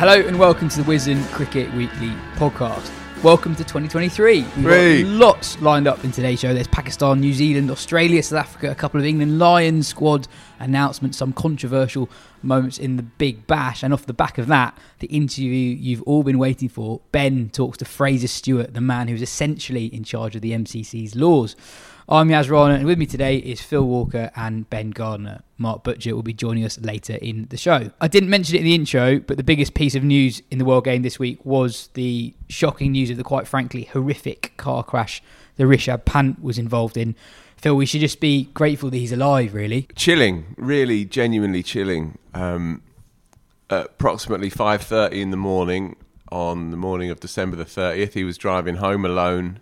Hello and welcome to the Wisden Cricket Weekly podcast. Welcome to 2023. We've Three. got lots lined up in today's show. There's Pakistan, New Zealand, Australia, South Africa, a couple of England Lions squad announcements, some controversial moments in the Big Bash, and off the back of that, the interview you've all been waiting for. Ben talks to Fraser Stewart, the man who's essentially in charge of the MCC's laws. I'm Yaz Rana, and with me today is Phil Walker and Ben Gardner. Mark Butcher will be joining us later in the show. I didn't mention it in the intro, but the biggest piece of news in the World Game this week was the shocking news of the quite frankly horrific car crash that Rishabh Pant was involved in. Phil, we should just be grateful that he's alive, really. chilling, really genuinely chilling. Um, at approximately five thirty in the morning on the morning of December the thirtieth, he was driving home alone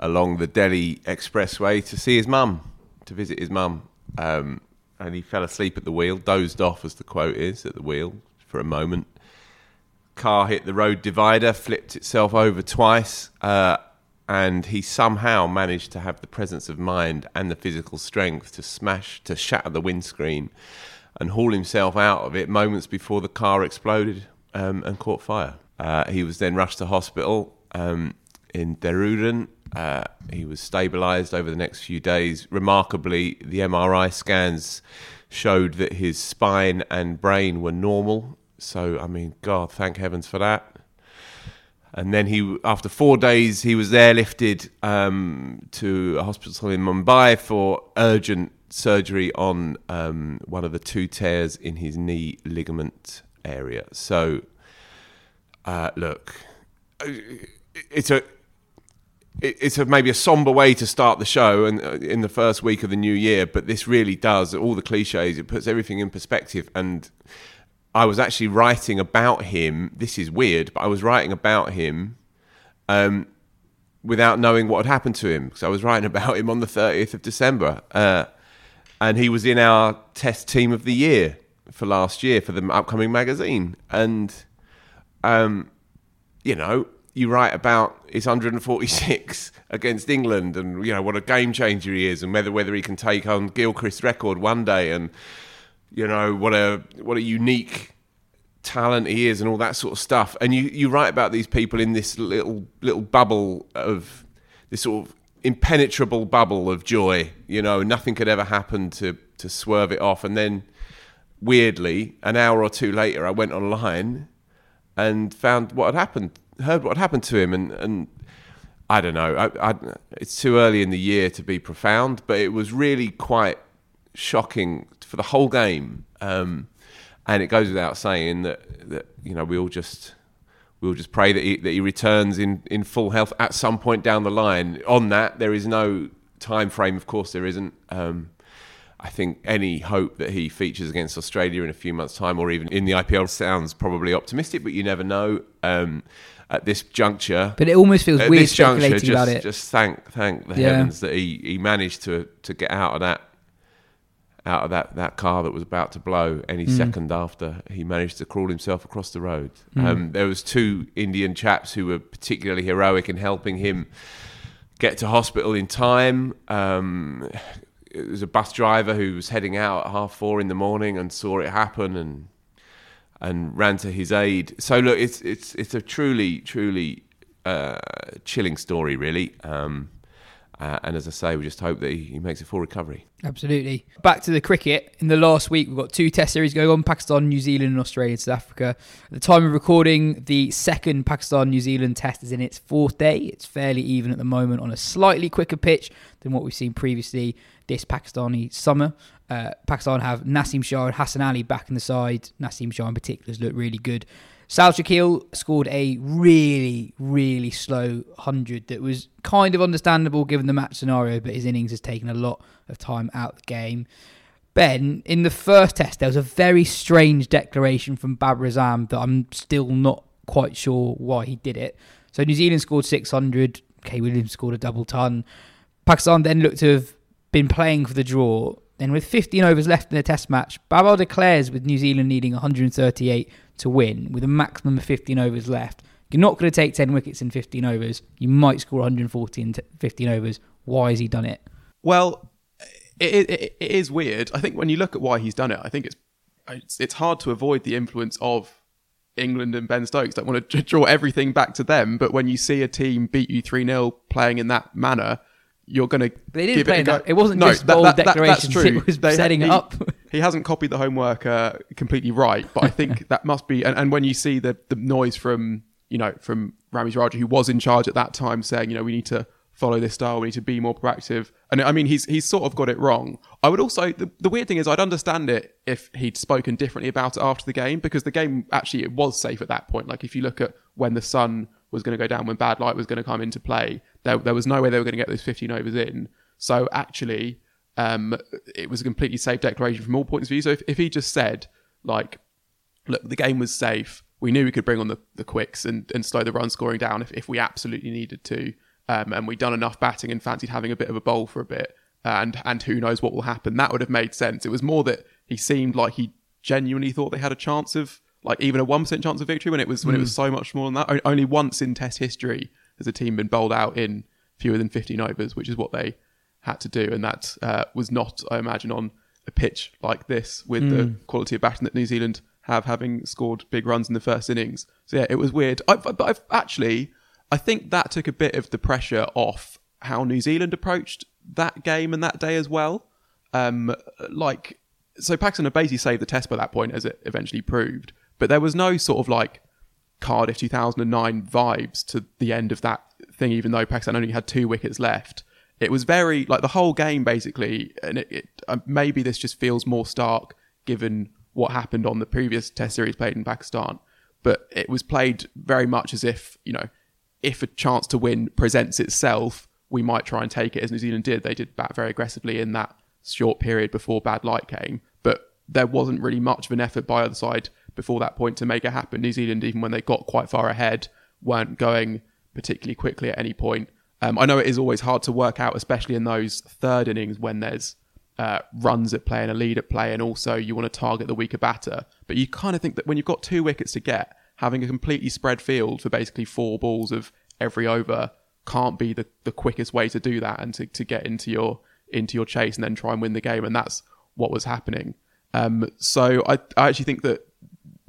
along the Delhi Expressway to see his mum, to visit his mum, um, and he fell asleep at the wheel, dozed off, as the quote is, at the wheel for a moment. Car hit the road divider, flipped itself over twice. Uh, and he somehow managed to have the presence of mind and the physical strength to smash, to shatter the windscreen and haul himself out of it moments before the car exploded um, and caught fire. Uh, he was then rushed to hospital um, in Dehradun. Uh, he was stabilised over the next few days. Remarkably, the MRI scans showed that his spine and brain were normal. So, I mean, God, thank heavens for that and then he after four days he was airlifted um, to a hospital in Mumbai for urgent surgery on um, one of the two tears in his knee ligament area. So, uh, look, it's a it's a maybe a somber way to start the show and uh, in the first week of the new year, but this really does all the cliches. It puts everything in perspective and. I was actually writing about him. This is weird, but I was writing about him um, without knowing what had happened to him because I was writing about him on the 30th of December. Uh, and he was in our test team of the year for last year for the upcoming magazine. And, um, you know, you write about his 146 against England and, you know, what a game changer he is and whether, whether he can take on Gilchrist's record one day and, you know what a what a unique talent he is and all that sort of stuff. And you you write about these people in this little little bubble of this sort of impenetrable bubble of joy you know nothing could ever happen to to swerve it off. And then weirdly an hour or two later I went online and found what had happened heard what happened to him and and I don't know I, I, it's too early in the year to be profound but it was really quite shocking for the whole game. Um, and it goes without saying that, that you know we all just we'll just pray that he, that he returns in, in full health at some point down the line. On that, there is no time frame. Of course, there isn't. Um, I think any hope that he features against Australia in a few months' time, or even in the IPL, sounds probably optimistic, but you never know. Um, at this juncture, But it almost feels weird this juncture, speculating just, about it. just thank thank the Yeah. heavens that he, he managed to to get out of that out of that, that car that was about to blow any Mm. second after he managed to crawl himself across the road. Um, there was two Indian chaps who were particularly heroic in helping him get to hospital in time. Um, it was a bus driver who was heading out at half four in the morning and saw it happen and and ran to his aid. So look, it's it's it's a truly truly uh, chilling story, really. Um, uh, and as I say, we just hope that he, he makes a full recovery. Absolutely. Back to the cricket. In the last week, we've got two test series going on Pakistan, New Zealand, and Australia, South Africa. At the time of recording, the second Pakistan New Zealand test is in its fourth day. It's fairly even at the moment on a slightly quicker pitch than what we've seen previously this Pakistani summer. Uh, Pakistan have Naseem Shah and Hassan Ali back in the side. Naseem Shah in particular has looked really good. Saud Shakeel scored a really, really slow 100 that was kind of understandable given the match scenario, but his innings has taken a lot of time out of the game. Ben, in the first test, there was a very strange declaration from Babar Azam that I'm still not quite sure why he did it. So New Zealand scored 600, Kane Williamson scored a double ton. Pakistan then looked to have been playing for the draw. Then, with 15 overs left in the test match, Babar declares with New Zealand needing 138 to win, with a maximum of 15 overs left. You're not going to take 10 wickets in 15 overs. You might score 140 in 15 overs. Why has he done it? Well, it, it, it is weird. I think when you look at why he's done it, I think it's it's, it's hard to avoid the influence of England and Ben Stokes. Don't want to draw everything back to them, but when you see a team beat you 3 0 playing in that manner, you're going to. They didn't play it that- it wasn't no, just that- bold that- that- that's true. it was They- setting he- up. he hasn't copied the homework uh, completely right, but I think that must be. And, and when you see the the noise from you know from Ramiz Raja, who was in charge at that time, saying you know we need to follow this style, we need to be more proactive, and I mean he's he's sort of got it wrong. I would also the, the weird thing is I'd understand it if he'd spoken differently about it after the game because the game actually it was safe at that point. Like if you look at when the sun was going to go down, when bad light was going to come into play, there there was no way they were going to get those 15 overs in. So actually, um, it was a completely safe declaration from all points of view. So if, if he just said, like, look, the game was safe, we knew we could bring on the, the quicks and, and slow the run scoring down if, if we absolutely needed to, um, and we'd done enough batting and fancied having a bit of a bowl for a bit, and and who knows what will happen, that would have made sense. It was more that he seemed like he genuinely thought they had a chance of, like, even a 1% chance of victory when it was when it was so much more than that. O- Only once in Test history has a team been bowled out in fewer than 15 overs, which is what they had to do, and that uh, was not, I imagine, on a pitch like this with the quality of batting that New Zealand have, having scored big runs in the first innings. So yeah, it was weird. I, but I've actually, I think that took a bit of the pressure off how New Zealand approached that game and that day as well. Um, like, so Pakistan had basically saved the test by that point, as it eventually proved. But there was no sort of like Cardiff 2009 vibes to the end of that thing, even though Pakistan only had two wickets left. It was very like the whole game basically, and it, it uh, maybe this just feels more stark given what happened on the previous Test series played in Pakistan. But it was played very much as if you know, if a chance to win presents itself, we might try and take it as New Zealand did. They did bat very aggressively in that short period before bad light came, but there wasn't really much of an effort by either side before that point to make it happen. New Zealand, even when they got quite far ahead, weren't going particularly quickly at any point. Um, I know it is always hard to work out, especially in those third innings when there's uh, runs at play and a lead at play, and also you want to target the weaker batter. But you kind of think that when you've got two wickets to get, having a completely spread field for basically four balls of every over can't be the, the quickest way to do that and to, to get into your into your chase and then try and win the game. And that's what was happening. Um, so I, I actually think that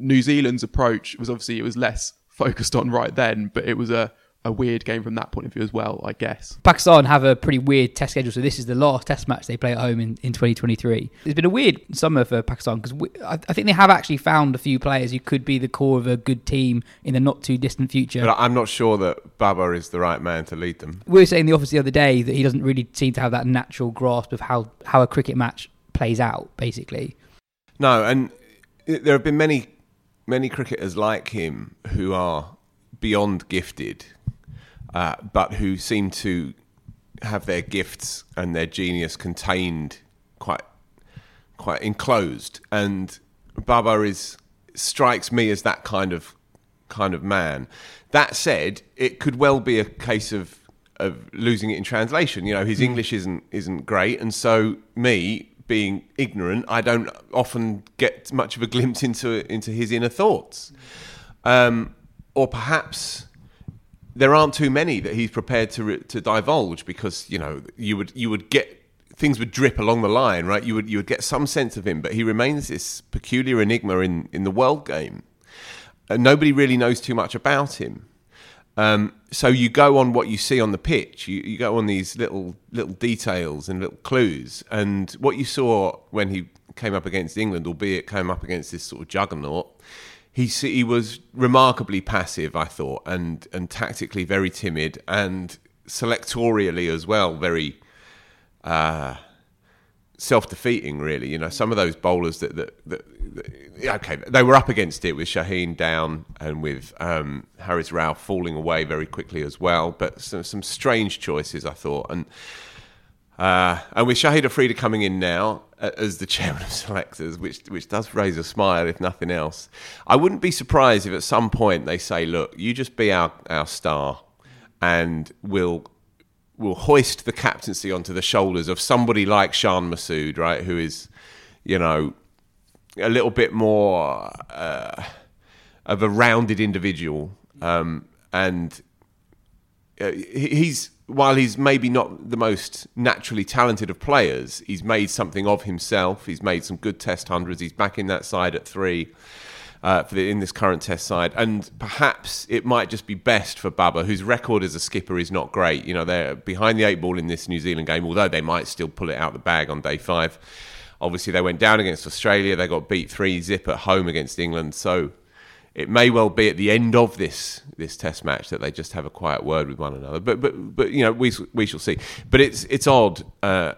New Zealand's approach was obviously it was less focused on right then, but it was a, a weird game from that point of view as well, I guess. Pakistan have a pretty weird test schedule, so this is the last test match they play at home in, in 2023. It's been a weird summer for Pakistan because I, I think they have actually found a few players who could be the core of a good team in the not too distant future. But I'm not sure that Babar is the right man to lead them. we were saying in the office the other day that he doesn't really seem to have that natural grasp of how, how a cricket match plays out, basically. No, and eh, there have been many, many cricketers like him who are beyond gifted, uh, but who seem to have their gifts and their genius contained quite quite enclosed, and Babar is strikes me as that kind of kind of man. That said, it could well be a case of of losing it in translation. You know, his English isn't isn't great, and so me being ignorant, I don't often get much of a glimpse into into his inner thoughts, um, or perhaps there aren't too many that he's prepared to to divulge because you know you would you would get things would drip along the line, right? You would you would get some sense of him, but he remains this peculiar enigma in in the world game. And nobody really knows too much about him. Um, so you go on what you see on the pitch. You, you go on these little little details and little clues. And what you saw when he came up against England, albeit came up against this sort of juggernaut, he he was remarkably passive, I thought, and and tactically very timid, and selectorially as well, very uh, self-defeating. Really, you know, some of those bowlers that that, that, okay, they were up against it with Shaheen down and with um, Haris Rauf falling away very quickly as well. But some, some strange choices, I thought, and. Uh, and with Shahid Afridi coming in now uh, as the chairman of selectors, which which does raise a smile if nothing else, I wouldn't be surprised if at some point they say, "Look, you just be our, our star, and we'll we'll hoist the captaincy onto the shoulders of somebody like Shan Masood, right? Who is, you know, a little bit more uh, of a rounded individual, um, and uh, he's while he's maybe not the most naturally talented of players, he's made something of himself. He's made some good Test hundreds. He's back in that side at three. Uh, the, in this current Test side, and perhaps it might just be best for Babar, whose record as a skipper is not great. You know, they're behind the eight ball in this New Zealand game, although they might still pull it out the bag on day five. Obviously, they went down against Australia. They got beat three zip at home against England. So it may well be at the end of this this test match that they just have a quiet word with one another. But but but you know we we shall see. But it's it's odd uh,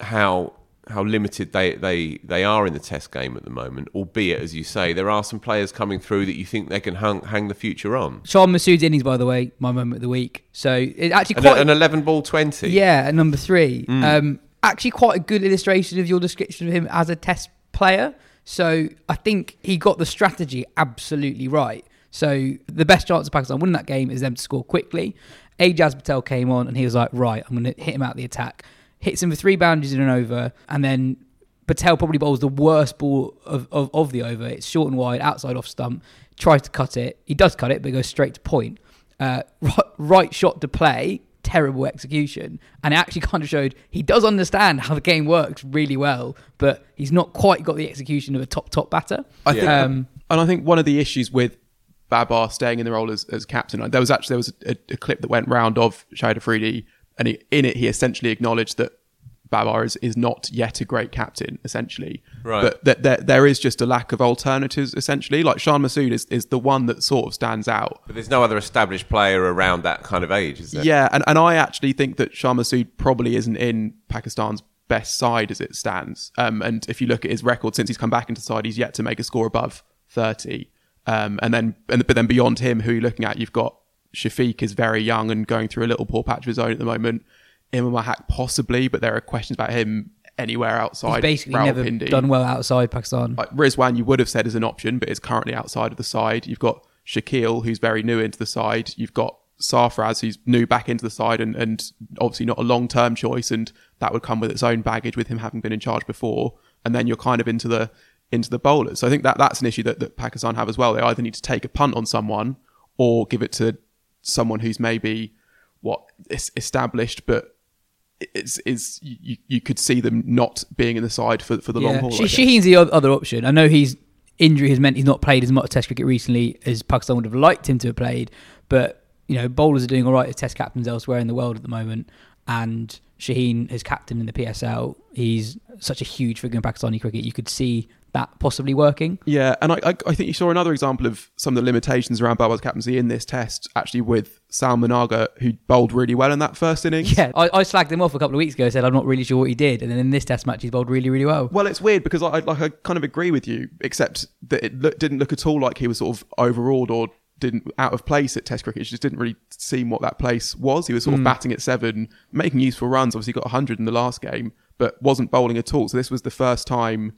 how how limited they, they they are in the test game at the moment. Albeit as you say, there are some players coming through that you think they can hang, hang the future on. Shan Masood's innings, by the way, my moment of the week. So it actually An, quite an eleven ball twenty. Yeah, at number three. Mm. Um, actually, quite a good illustration of your description of him as a test player. So I think he got the strategy absolutely right. So the best chance of Pakistan winning that game is them to score quickly. Ajaz Patel came on and he was like, right, I'm going to hit him out the attack. Hits him for three boundaries in an over, and then Patel probably bowls the worst ball of, of, of the over. It's short and wide, outside off stump. Tries to cut it. He does cut it, but it goes straight to point. Uh, right, right shot to play, terrible execution. And it actually kind of showed he does understand how the game works really well, but he's not quite got the execution of a top, top batter. I think, Um, and I think one of the issues with Babar staying in the role as, as captain, there was actually there was a, a clip that went round of Shahid Afridi, and he, in it he essentially acknowledged that Babar is, is not yet a great captain, essentially. Right. But that there, there is just a lack of alternatives, essentially. Like Shan Masood is, is the one that sort of stands out. But there's no other established player around that kind of age, is there? Yeah, and, and I actually think that Shan Masood probably isn't in Pakistan's best side as it stands. Um, and if you look at his record since he's come back into the side, he's yet to make a score above 30. Um, and then, and, but then beyond him, who you're looking at, you've got Shafiq is very young and going through a little poor patch of his own at the moment. Imam-ul-Haq possibly, but there are questions about him anywhere outside. he's basically never done well outside Pakistan. Like Rizwan, you would have said is an option, but is currently outside of the side. You've got Shakeel, who's very new into the side. You've got Sarfraz, who's new back into the side, and, and obviously not a long term choice, and that would come with its own baggage with him having been in charge before. And then you're kind of into the into the bowlers. So I think that that's an issue that, that Pakistan have as well. They either need to take a punt on someone or give it to someone who's maybe what is established, but is is you, you could see them not being in the side for for the long haul. Shaheen's the other option. I know he's injury has meant he's not played as much Test cricket recently as Pakistan would have liked him to have played. But you know, bowlers are doing all right as Test captains elsewhere in the world at the moment, and Shaheen is captain in the PSL. He's such a huge figure in Pakistani cricket. You could see that possibly working. Yeah, and I, I, I think you saw another example of some of the limitations around Babar's captaincy in this test, actually with Salman Agha, who bowled really well in that first innings. Yeah, I, I slagged him off a couple of weeks ago. Said I'm not really sure what he did, and then in this Test match, he's bowled really, really well. Well, it's weird because I, I like I kind of agree with you, except that it look, didn't look at all like he was sort of overawed or didn't out of place at Test cricket. It just didn't really seem what that place was. He was sort of hmm. batting at seven, making useful runs. Obviously, got 100 in the last game, but wasn't bowling at all. So this was the first time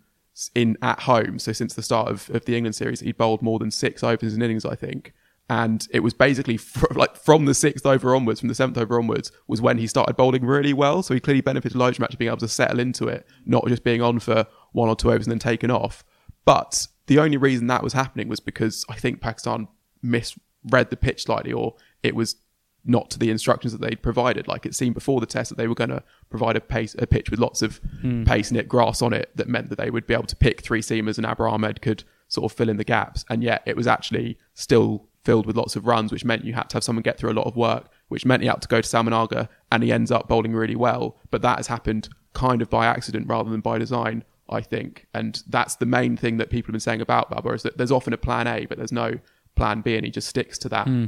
in at home. So since the start of, of the England series, he'd bowled more than six overs in innings, I think. And it was basically fr- like from the sixth over onwards, from the seventh over onwards, was when he started bowling really well. So he clearly benefited loads from actually being able to settle into it, not just being on for one or two overs and then taken off. But the only reason that was happening was because I think Pakistan misread the pitch slightly, or it was not to the instructions that they'd provided. Like it seemed before the test that they were going to provide a pace, a pitch with lots of hmm. pace knit grass on it. That meant that they would be able to pick three seamers, and Abrar Ahmed could sort of fill in the gaps. And yet it was actually still filled with lots of runs, which meant you had to have someone get through a lot of work, which meant he had to go to Salman Agha, and he ends up bowling really well. But that has happened kind of by accident rather than by design. I think, and that's the main thing that people have been saying about Babar is that there's often a plan A, but there's no plan B, and he just sticks to that hmm.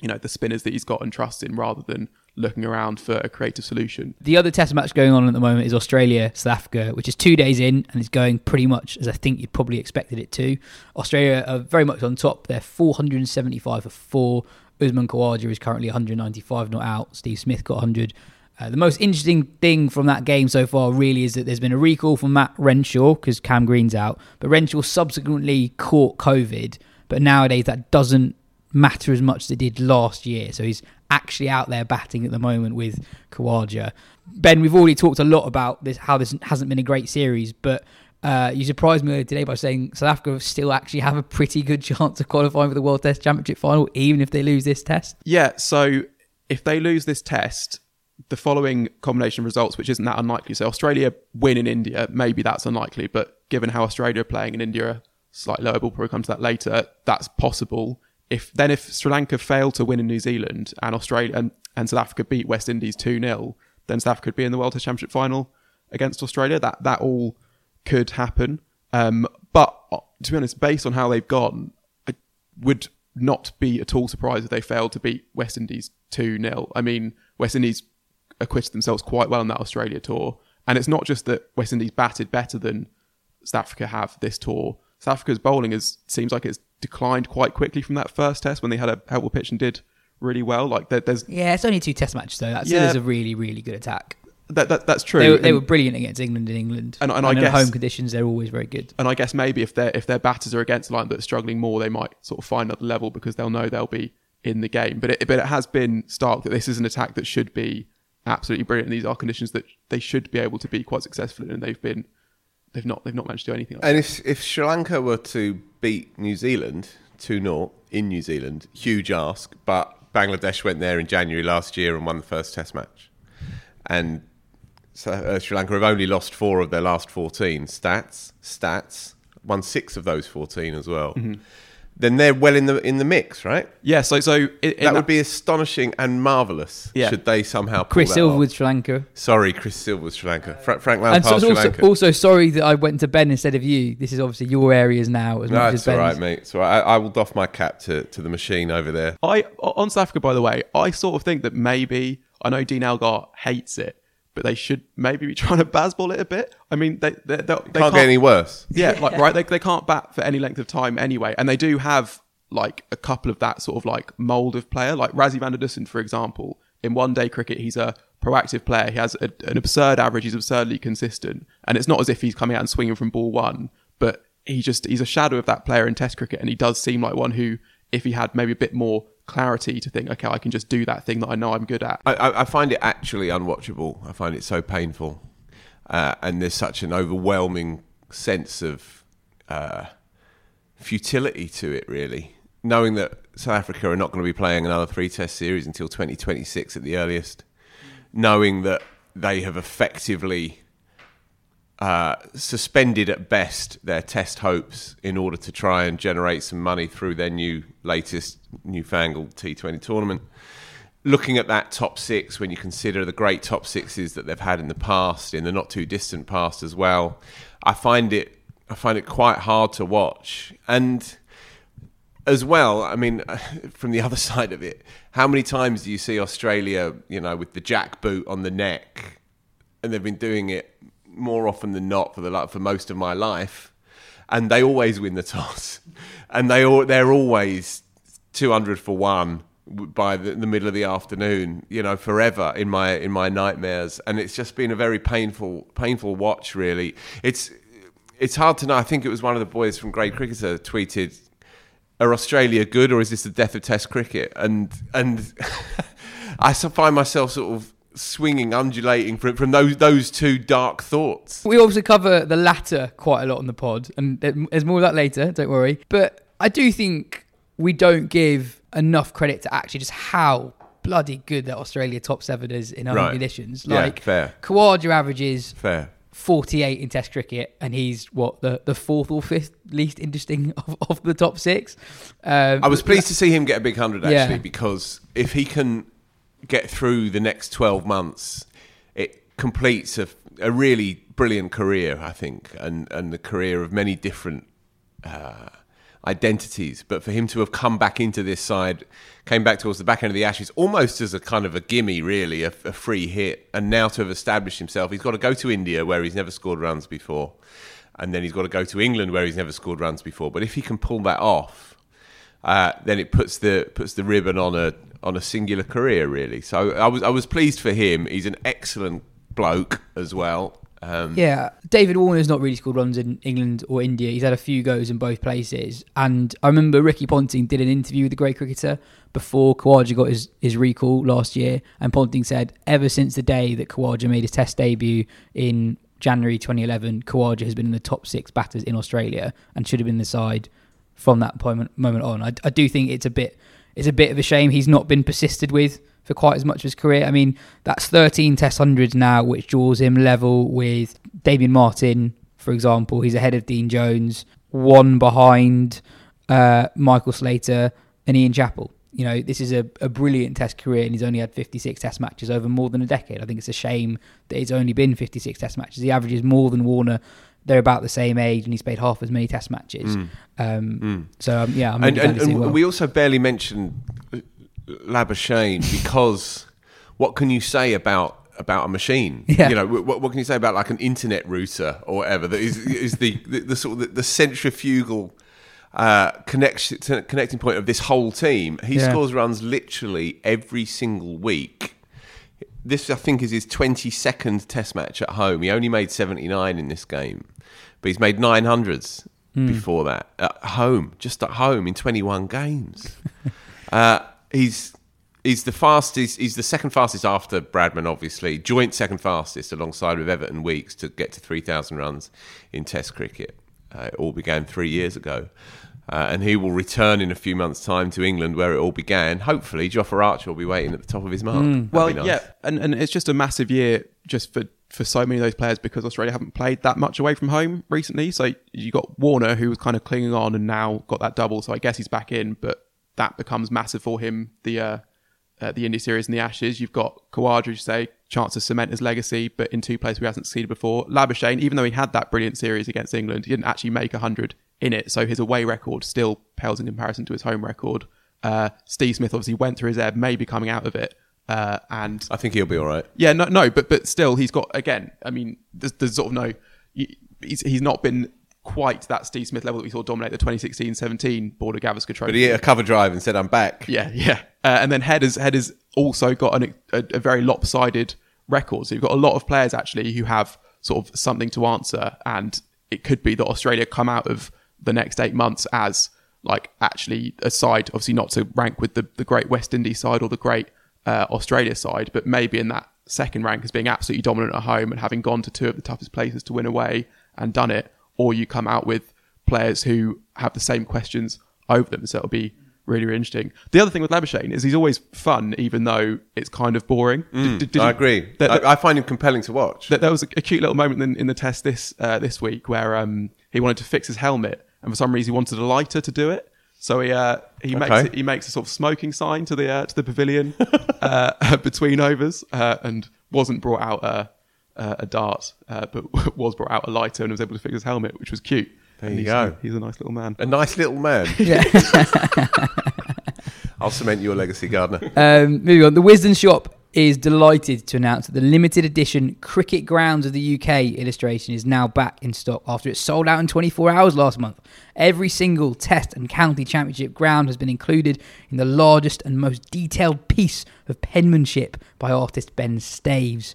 You know the spinners that he's got and trusts in rather than looking around for a creative solution. The other test match going on at the moment is Australia South Africa, which is two days in and is going pretty much as I think you probably expected it to. Australia are very much on top. They're 475 for four. Usman Khawaja is currently 195 not out. Steve Smith got 100. Uh, the most interesting thing from that game so far really is that there's been a recall from Matt Renshaw because Cam Green's out, but Renshaw subsequently caught COVID. But nowadays that doesn't matter as much as it did last year. So he's actually out there batting at the moment with Khawaja. Ben, we've already talked a lot about this, how this hasn't been a great series, but uh, you surprised me today by saying South Africa still actually have a pretty good chance of qualifying for the World Test Championship final, even if they lose this test. Yeah, so if they lose this test, the following combination of results, which isn't that unlikely. So Australia win in India, maybe that's unlikely, but given how Australia are playing in India, slightly lower, we'll probably come to that later. That's possible. If then if Sri Lanka fail to win in New Zealand and Australia and, and South Africa beat West Indies two 0 then South Africa could be in the World Test Championship final against Australia. That that all could happen. Um, but uh, to be honest, based on how they've gone, I would not be at all surprised if they failed to beat West Indies 2 0. I mean, West Indies acquitted themselves quite well in that Australia tour. And it's not just that West Indies batted better than South Africa have this tour. South Africa's bowling is seems like it's declined quite quickly from that first test when they had a helpful pitch and did really well. Like there, there's Yeah, it's only two test matches though. That's Yeah. is a really, really good attack. that, that that's true. They, were, they And- were brilliant against England in England, And- and I in guess- home conditions they're always very good. and I guess maybe if their if their batters are against a line that's struggling more, they might sort of find another level because they'll know they'll be in the game. But it, but it has been stark that this is an attack that should be absolutely brilliant. These are conditions that they should be able to be quite successful in, and they've been they've not they've not managed to do anything. Like And if if Sri Lanka were to beat New Zealand 2 0 in New Zealand, huge ask, but Bangladesh went there in January last year and won the first Test match. And so, uh, Sri Lanka have only lost four of their last 14. Stats, stats, won six of those 14 as well. Mm-hmm. Then they're well in the in the mix, right? yeah, so so in, in that would be astonishing and marvellous Yeah. should they somehow pull Chris that Silver with Sri Lanka. Sorry, Chris Silver with Sri Lanka. Fra- Frank And so, Sri also, Lanka. also sorry that I went to Ben instead of you. This is obviously your areas now as No, much it's as all Ben's. right, mate. So I, I will doff my cap to, to the machine over there. I on South Africa, by the way, I sort of think that maybe I know Dean Elgar hates it, but they should maybe be trying to Bazball it a bit. I mean, they they, they, they Can't, get any worse. Yeah, like right, they they can't bat for any length of time anyway, and they do have like a couple of that sort of like mold of player, like Rassie van der Dussen, for example. In one day cricket, he's a proactive player. He has a, an absurd average. He's absurdly consistent, and it's not as if he's coming out and swinging from ball one, but he just he's a shadow of that player in Test cricket, and he does seem like one who, if he had maybe a bit more clarity to think, okay, I can just do that thing that I know I'm good at. I, I, find it actually unwatchable. I find it so painful. Uh, and there's such an overwhelming sense of uh, futility to it, really. Knowing that South Africa are not going to be playing another three test series until 2026 at the earliest. Knowing that they have effectively uh, suspended at best their test hopes in order to try and generate some money through their new latest newfangled T20 tournament. Looking at that top six, when you consider the great top sixes that they've had in the past, in the not too distant past as well, I find it I find it quite hard to watch. And as well, I mean, from the other side of it, how many times do you see Australia, you know, with the jack boot on the neck, and they've been doing it more often than not for the like for most of my life, and they always win the toss, and they all they're always two hundred for one by the, the middle of the afternoon. You know, forever in my in my nightmares, and it's just been a very painful painful watch. Really, it's it's hard to know. I think it was one of the boys from Great Cricketer tweeted. Are Australia good, or is this the death of Test cricket? And and I find myself sort of swinging, undulating from, from those those two dark thoughts. We also cover the latter quite a lot on the pod, and there's more of that later. Don't worry. But I do think we don't give enough credit to actually just how bloody good that Australia top seven is in home Right. conditions. Yeah, Like fair. Khawaja averages Fair. 48 in Test cricket, and he's what the, the fourth or fifth least interesting of, of the top six. Um, I was pleased to see him get a big hundred Yeah. actually, because if he can get through the next twelve months, it completes a, a really brilliant career, I think, and and the career of many different uh, identities. But for him to have come back into this side, came back towards the back end of the Ashes, almost as a kind of a gimme, really, a, a free hit, and now to have established himself, he's got to go to India where he's never scored runs before, and then he's got to go to England where he's never scored runs before. But if he can pull that off, uh, then it puts the puts the ribbon on a on a singular career, really. So I was I was pleased for him. He's an excellent bloke as well. Um, Yeah, David Warner's not really scored runs in England or India. He's had a few goes in both places. And I remember Ricky Ponting did an interview with the great cricketer before Khawaja got his, his recall last year. And Ponting said, ever since the day that Khawaja made his test debut in January 2011, Khawaja has been in the top six batters in Australia and should have been the side from that moment, moment on. I, I do think it's a bit it's a bit of a shame he's not been persisted with for quite as much of his career. I mean, that's 13 Test hundreds now, which draws him level with Damien Martyn, for example. He's ahead of Dean Jones, one behind uh, Michael Slater and Ian Chappell. You know, this is a, a brilliant Test career, and he's only had 56 Test matches over more than a decade. I think it's a shame that it's only been 56 Test matches. He averages more than Warner. They're about the same age, and he's played half as many Test matches. Um, So um, yeah, I'm and, and, and well. we also barely mentioned Labuschagne because what can you say about about a machine? Yeah. You know, what, what can you say about like an internet router or whatever that is is the, the, the sort of the, the centrifugal uh, connection connecting point of this whole team? He Yeah. scores runs literally every single week. This, I think, is his 22nd Test match at home. He only made 79 in this game, but he's made 900s before that at home, just at home in 21 games. uh, he's he's the fastest. He's the second fastest after Bradman, obviously, joint second fastest alongside with Everton Weekes to get to 3,000 runs in Test cricket. Uh, it all began three years ago. Uh, and he will return in a few months' time to England, where it all began. Hopefully, Jofra Archer will be waiting at the top of his mark. That'd Well, nice. yeah, and, and it's just a massive year just for, for so many of those players because Australia haven't played that much away from home recently. So you got Warner who was kind of clinging on and now got that double. So I guess he's back in, but that becomes massive for him. The uh, uh, the India series and the Ashes. You've got Khawaja, you say, chance to cement his legacy, but in two places we hasn't succeeded before. Labuschagne, even though he had that brilliant series against England, he didn't actually make 100 in it. So his away record still pales in comparison to his home record. Uh, Steve Smith obviously went through his ebb, maybe coming out of it. Uh, and I think he'll be all right. yeah, no, no, but but still, he's got again. I mean, there's, there's sort of no. He's he's not been quite that Steve Smith level that we saw dominate the 2016-17 Border Gavaskar Trophy. But he hit a cover drive and said, "I'm back." Yeah, yeah. Uh, and then Head has Head has also got an, a, a very lopsided record. So you've got a lot of players actually who have sort of something to answer, and it could be that Australia come out of the next eight months as like actually a side, obviously not to rank with the the great West Indies side or the great uh, Australia side, but maybe in that second rank as being absolutely dominant at home and having gone to two of the toughest places to win away and done it, or you come out with players who have the same questions over them. So it'll be really, really interesting. The other thing with Labuschagne is he's always fun, even though it's kind of boring. Did- did- did I you- agree. that- that- I, I find him compelling to watch. that there was a, a cute little moment in, in the test this uh, this week where um, he wanted to fix his helmet, and for some reason he wanted a lighter to do it. So he uh, he makes Okay. it, he makes a sort of smoking sign to the uh, to the pavilion uh, between overs, uh, and wasn't brought out a a, a dart, uh, but was brought out a lighter and was able to fix his helmet, which was cute. There And you he's, go. uh, he's a nice little man. a nice little man. Yeah. I'll cement your legacy, Gardner. Um, moving on, the Wisden shop is delighted to announce that the limited edition Cricket Grounds of the UK illustration is now back in stock after it sold out in 24 hours last month. Every single Test and County Championship ground has been included in the largest and most detailed piece of penmanship by artist Ben Staves.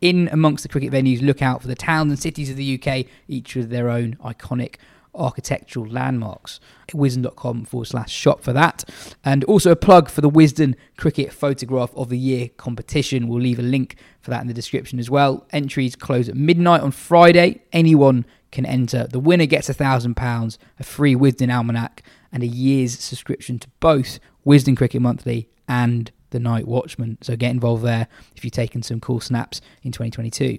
In amongst the cricket venues, look out for the towns and cities of the UK, each with their own iconic architectural landmarks. Wisden.com forward slash shop for that. And also a plug for the Wisden Cricket Photograph of the Year competition. We'll leave a link for that in the description as well. Entries close at midnight on Friday. Anyone can enter. The winner gets a thousand pounds, a free Wisden almanac, and a year's subscription to both Wisden Cricket Monthly and the Night Watchman. So get involved there if you've taken some cool snaps in 2022.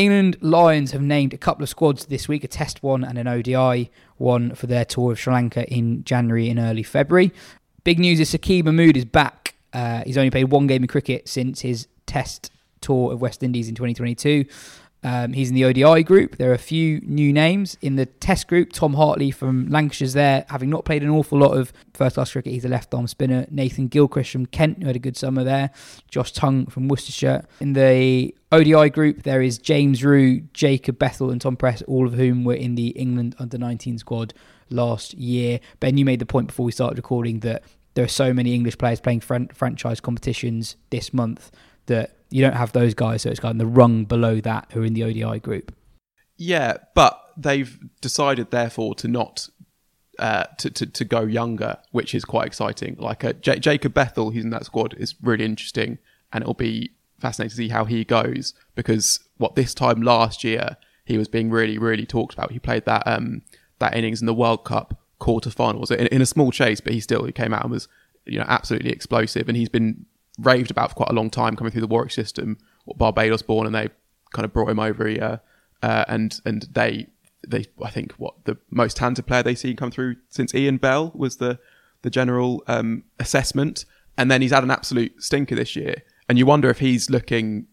England Lions have named a couple of squads this week, a test one and an ODI one for their tour of Sri Lanka in January and early February. Big news is Saqib Mahmood is back. Uh, he's only played one game of cricket since his test tour of West Indies in 2022. Um, he's in the ODI group. There are a few new names in the Test group. Tom Hartley from Lancashire's there, having not played an awful lot of first class cricket. He's a left arm spinner. Nathan Gilchrist from Kent, who had a good summer there. Josh Tongue from Worcestershire. In the ODI group, there is James Rew, Jacob Bethell, and Tom Prest, all of whom were in the England under 19 squad last year. Ben, you made the point before we started recording that there are so many English players playing fran- franchise competitions this month that you don't have those guys, so it's kind of the rung below that who are in the ODI group. Yeah, but they've decided, therefore, to not uh, to, to to go younger, which is quite exciting. Like uh, J- Jacob Bethell, who's in that squad, is really interesting, and it'll be fascinating to see how he goes because what this time last year he was being really really talked about. He played that um that innings in the World Cup quarterfinals in, in a small chase, but he still he came out and was you know absolutely explosive, and he's been raved about for quite a long time coming through the Warwick system, Barbados born, and they kind of brought him over here, uh, and and they they I think what the most talented player they see come through since Ian Bell was the the general um, assessment, and then he's had an absolute stinker this year, and you wonder if he's looking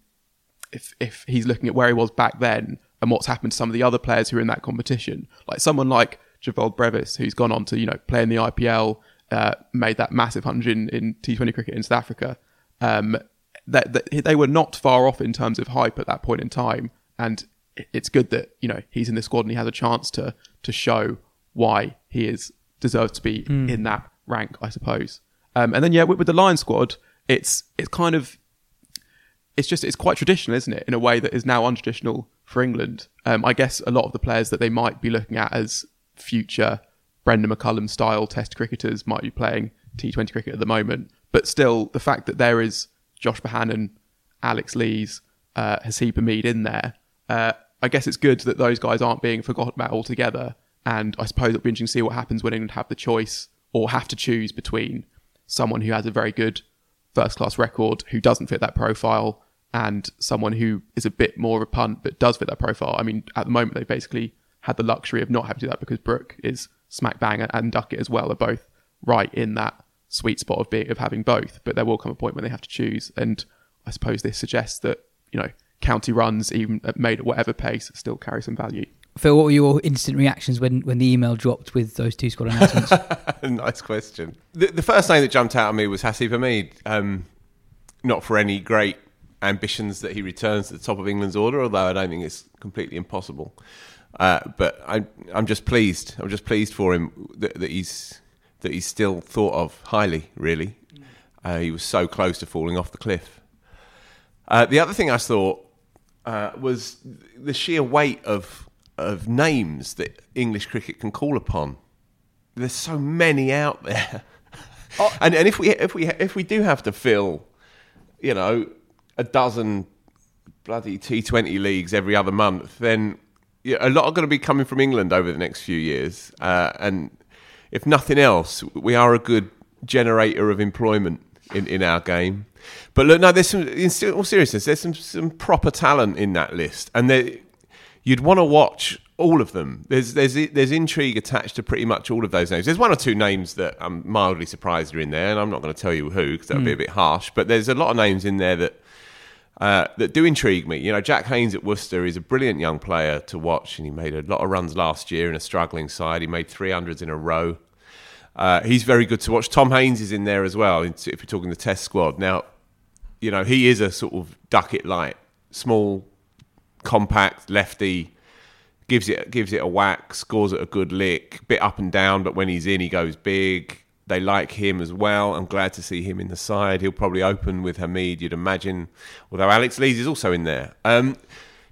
if if he's looking at where he was back then and what's happened to some of the other players who are in that competition, like someone like Dewald Brevis, who's gone on to you know play in the IPL, uh, made that massive hundred in, in T20 cricket in South Africa. Um, that, that they were not far off in terms of hype at that point in time, and it's good that you know he's in the squad and he has a chance to to show why he is deserves to be Mm. in that rank, I suppose. Um, and then yeah, with, with the Lion squad, it's it's kind of it's just it's quite traditional, isn't it? In a way that is now untraditional for England. Um, I guess a lot of the players that they might be looking at as future Brendon McCullum style Test cricketers might be playing T20 cricket at the moment. But still, the fact that there is Josh Bohannon, Alex Lees, uh, Haseeb Hamid in there, uh, I guess it's good that those guys aren't being forgotten about altogether. And I suppose it'll be interesting to see what happens when England have the choice or have to choose between someone who has a very good first class record who doesn't fit that profile and someone who is a bit more of a punt but does fit that profile. I mean, at the moment, they basically had the luxury of not having to do that because Brook is smack bang and Duckett as well are both right in that sweet spot of being of having both. But there will come a point when they have to choose, and I suppose this suggests that you know county runs, even made at whatever pace, still carry some value. Phil, what were your instant reactions when, when the email dropped with those two squad announcements? nice question. The, the first name that jumped out at me was Haseeb Hamid. Um, not for any great ambitions that he returns to the top of England's order, although I don't think it's completely impossible. Uh, but I, I'm just pleased. I'm just pleased for him that, that he's that he's still thought of highly. Really, uh, he was so close to falling off the cliff. Uh, the other thing I thought uh, was the sheer weight of of names that English cricket can call upon. There's so many out there, and and if we if we if we do have to fill, you know, a dozen bloody T20 leagues every other month, then yeah, a lot are going to be coming from England over the next few years, uh, and if nothing else, we are a good generator of employment in, in our game. But look, no, there's some in all seriousness, there's some some proper talent in that list, and there, you'd want to watch all of them. There's there's there's intrigue attached to pretty much all of those names. There's one or two names that I'm mildly surprised are in there, and I'm not going to tell you who because that would be hmm. a bit harsh. But there's a lot of names in there that. Uh, that do intrigue me. You know, Jack Haynes at Worcester is a brilliant young player to watch, and he made a lot of runs last year in a struggling side. He made 300s in a row. Uh, he's very good to watch. Tom Haines is in there as well, if you're talking the test squad. Now, you know, he is a sort of Duckett light, small, compact lefty, gives it gives it a whack, scores it a good lick, bit up and down, but when he's in, he goes big. They like him as well. I'm glad to see him in the side. He'll probably open with Hamid, you'd imagine, although Alex Lees is also in there. Um,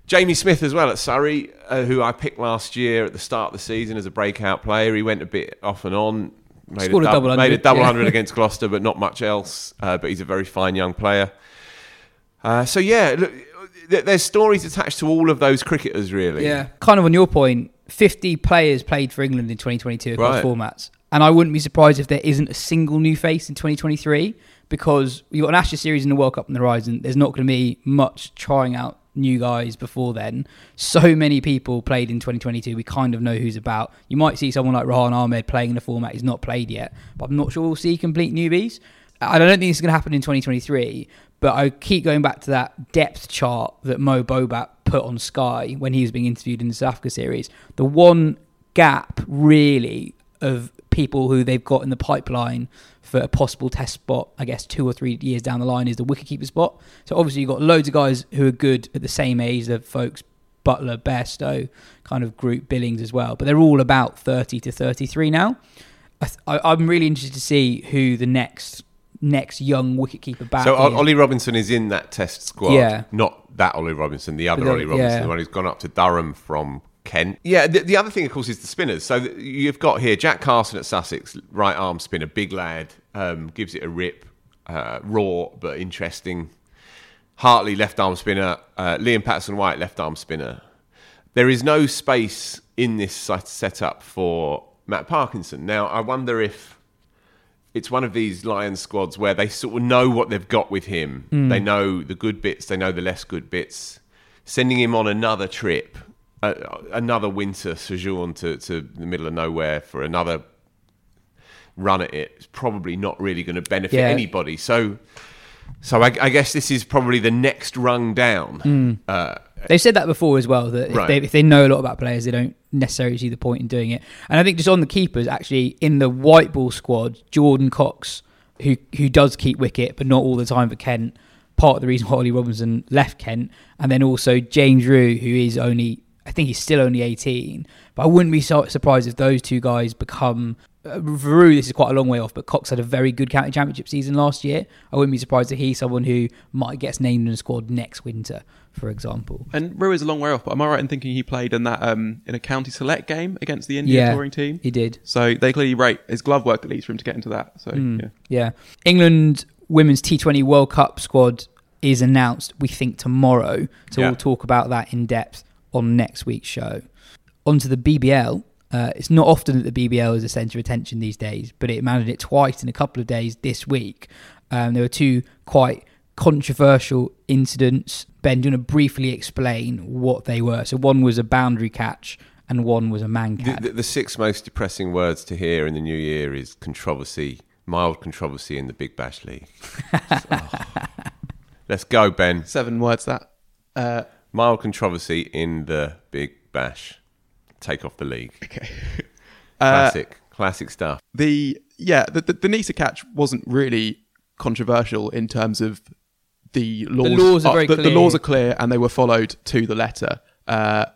Jamie Smith as well at Surrey, uh, who I picked last year at the start of the season as a breakout player. He went a bit off and on. Made Scored a dub- double made a hundred, double yeah. hundred against Gloucester, but not much else. Uh, but he's a very fine young player. Uh, so yeah, look, there's stories attached to all of those cricketers, really. Yeah, kind of on your point, 50 players played for England in 2022 across Right. formats. And I wouldn't be surprised if there isn't a single new face in 2023 because you've got an Ashes series and the World Cup on the horizon. There's not going to be much trying out new guys before then. So many people played in 2022. We kind of know who's about. You might see someone like Rehan Ahmed playing in a format he's not played yet, but I'm not sure we'll see complete newbies. I don't think this is going to happen in 2023, but I keep going back to that depth chart that Mo Bobat put on Sky when he was being interviewed in the South Africa series. The one gap, really, of people who they've got in the pipeline for a possible test spot, I guess two or three years down the line, is the wicketkeeper spot. So obviously you've got loads of guys who are good at the same age, the Foakes Buttler, Bairstow, kind of group Billings as well, but they're all about 30 to 33 now. I th- I, I'm really interested to see who the next next young wicketkeeper back So is. Ollie Robinson is in that test squad. Yeah. Not that Ollie Robinson, the other The- Ollie Robinson, yeah. the one who's gone up to Durham from Kent. Yeah, the, the other thing, of course, is the spinners. So you've got here Jack Carson at Sussex, right arm spinner, big lad, um, gives it a rip, uh, raw but interesting. Hartley, left arm spinner. Uh, Liam Patterson White, left arm spinner. There is no space in this set- setup for Matt Parkinson. Now, I wonder if it's one of these Lions squads where they sort of know what they've got with him. They know the good bits, they know the less good bits. Sending him on another trip, another winter sojourn to, to the middle of nowhere for another run at it is probably not really going to benefit Yeah. anybody. So, so I, I guess this is probably the next rung down. Uh, They've said that before as well that if, Right. they, if they know a lot about players, they don't necessarily see the point in doing it. And I think just on the keepers, actually, in the white ball squad, Jordan Cox, who who does keep wicket, but not all the time for Kent, part of the reason why Ollie Robinson left Kent, and then also James Rew, who is only, I think he's still only 18. But I wouldn't be so surprised if those two guys become. Uh, Rew, this is quite a long way off, but Cox had a very good county championship season last year. I wouldn't be surprised if he's someone who might get named in the squad next winter, for example. And Rew is a long way off, but am I right in thinking he played in that um, in a county select game against the India Yeah, touring team? he did. So they clearly rate his glove work at least for him to get into that. So yeah. Yeah. England women's T20 World Cup squad is announced, we think, tomorrow. So Yeah. we'll talk about that in depth on next week's show. On to the BBL. Uh, it's not often that the BBL is a centre of attention these days, but it managed it twice in a couple of days this week. Um, there were two quite controversial incidents. Ben, do you want to briefly explain what they were? So one was a boundary catch and one was a man the, catch. the, the six most depressing words to hear in the new year is controversy, mild controversy in the Big Bash League. Oh. Let's go, Ben. seven words that. Uh, Mild controversy in the Big Bash. Take off the league. okay. Classic, classic stuff. the yeah the, the, the Neser catch wasn't really controversial in terms of the laws. laws are very the, the clear. laws are clear and they were followed to the letter. Uh,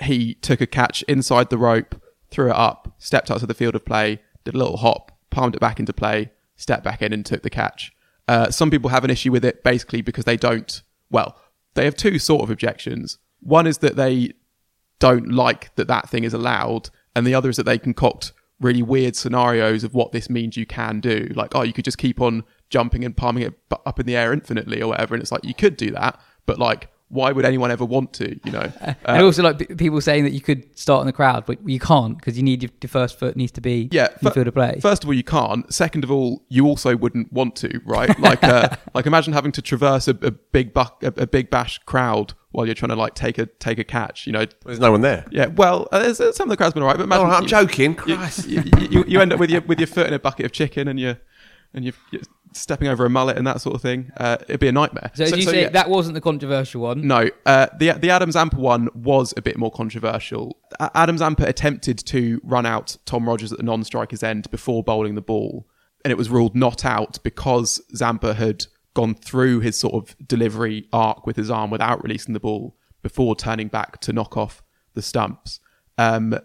he took a catch inside the rope, threw it up, stepped out to the field of play, did a little hop, palmed it back into play, stepped back in and took the catch. Uh, some people have an issue with it basically because they don't. Well, they have two sort of objections. One is that they don't like that that thing is allowed, and the other is that they concoct really weird scenarios of what this means you can do. Like, oh, you could just keep on jumping and palming it up in the air infinitely or whatever, and it's like you could do that, but like, why would anyone ever want to? You know, uh, and also like p- people saying that you could start in the crowd, but you can't because you need your, your first foot needs to be yeah, in the field of play. First of all, you can't. Second of all, you also wouldn't want to, right? Like, uh, like imagine having to traverse a, a big buck, a, a big bash crowd while you're trying to like take a take a catch. You know, There's no one there. yeah. Well, uh, there's, uh, some of the crowd's been alright, but imagine Oh, I'm you- joking. you, Christ. you, you, you end up with your with your foot in a bucket of chicken and you're and you're, you're stepping over a mullet and that sort of thing. Uh, it'd be a nightmare. so, as you say, yeah. that wasn't the controversial one. No, uh, the the Adam Zampa one was a bit more controversial. A- Adam Zampa attempted to run out Tom Rogers at the non-striker's end before bowling the ball, and it was ruled not out because Zampa had gone through his sort of delivery arc with his arm without releasing the ball before turning back to knock off the stumps. Um,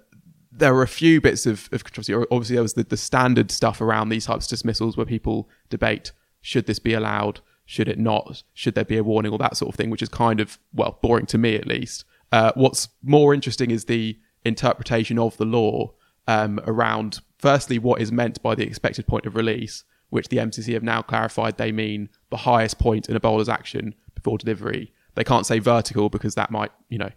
there were a few bits of, of controversy. Obviously, there was the, the standard stuff around these types of dismissals where people debate should this be allowed, should it not, should there be a warning, all that sort of thing, which is kind of, well, boring to me at least. Uh, what's more interesting is the interpretation of the law um, around, firstly, what is meant by the expected point of release, which the MCC have now clarified they mean the highest point in a bowler's action before delivery. They can't say vertical because that might, you know,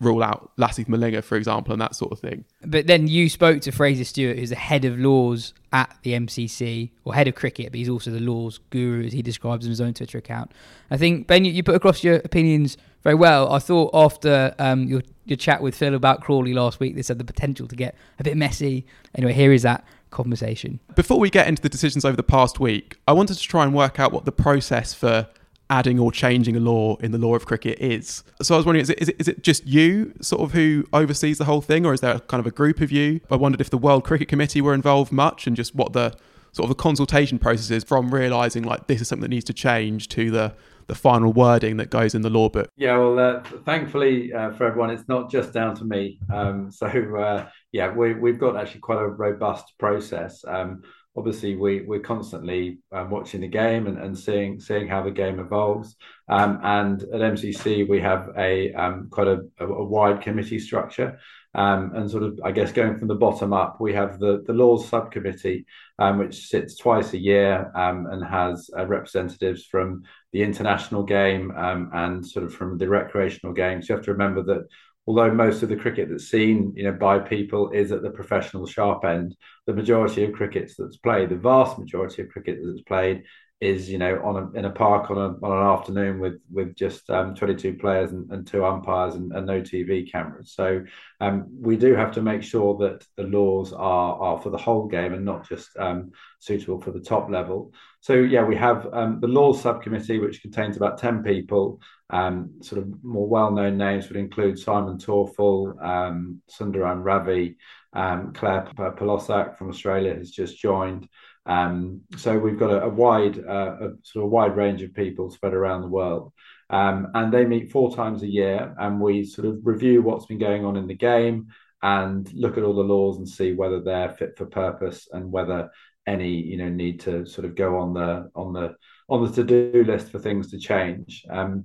rule out Lasith Malinga, for example, and that sort of thing. But then you spoke to Fraser Stewart, who's the head of laws at the MCC, or head of cricket, but he's also the laws guru, as he describes in his own Twitter account. I think, Ben, you, you put across your opinions very well. I thought after um, your, your chat with Phil about Crawley last week, this had the potential to get a bit messy. Anyway, here is that conversation. Before we get into the decisions over the past week, I wanted to try and work out what the process for adding or changing a law in the law of cricket is. So I was wondering, is it, is it, is it just you sort of who oversees the whole thing, or is there kind of a group of you? I wondered if the World Cricket Committee were involved much and just what the sort of the consultation process is from realizing like this is something that needs to change to the the final wording that goes in the law book. Yeah, well, uh, thankfully uh, for everyone, it's not just down to me. Um, so uh, yeah, we, we've got actually quite a robust process. Um, obviously, we we're constantly um, watching the game and, and seeing seeing how the game evolves. Um, and at MCC, we have a um, quite a, a, wide committee structure. Um, and sort of, I guess, going from the bottom up, we have the, the laws subcommittee, um, which sits twice a year um, and has uh, representatives from the international game and sort of from the recreational game. So you have to remember that although most of the cricket that's seen, you know, by people is at the professional sharp end, the majority of cricket that's played, the vast majority of cricket that's played, is you know on a, in a park on, a, on an afternoon with with just um, 22 players and, and two umpires and, and, no TV cameras. So um, we do have to make sure that the laws are are for the whole game and not just um, suitable for the top level. So yeah, we have um, the laws subcommittee, which contains about 10 people. Um, sort of more well-known names would include Simon Taufel, um, Sundaram Ravi, Claire Polosak from Australia has just joined. Um, so we've got a, a wide, uh, a sort of wide range of people spread around the world, um, and they meet four times a year, and we sort of review what's been going on in the game and look at all the laws and see whether they're fit for purpose and whether any you know need to sort of go on the on the on the to do list for things to change. Um,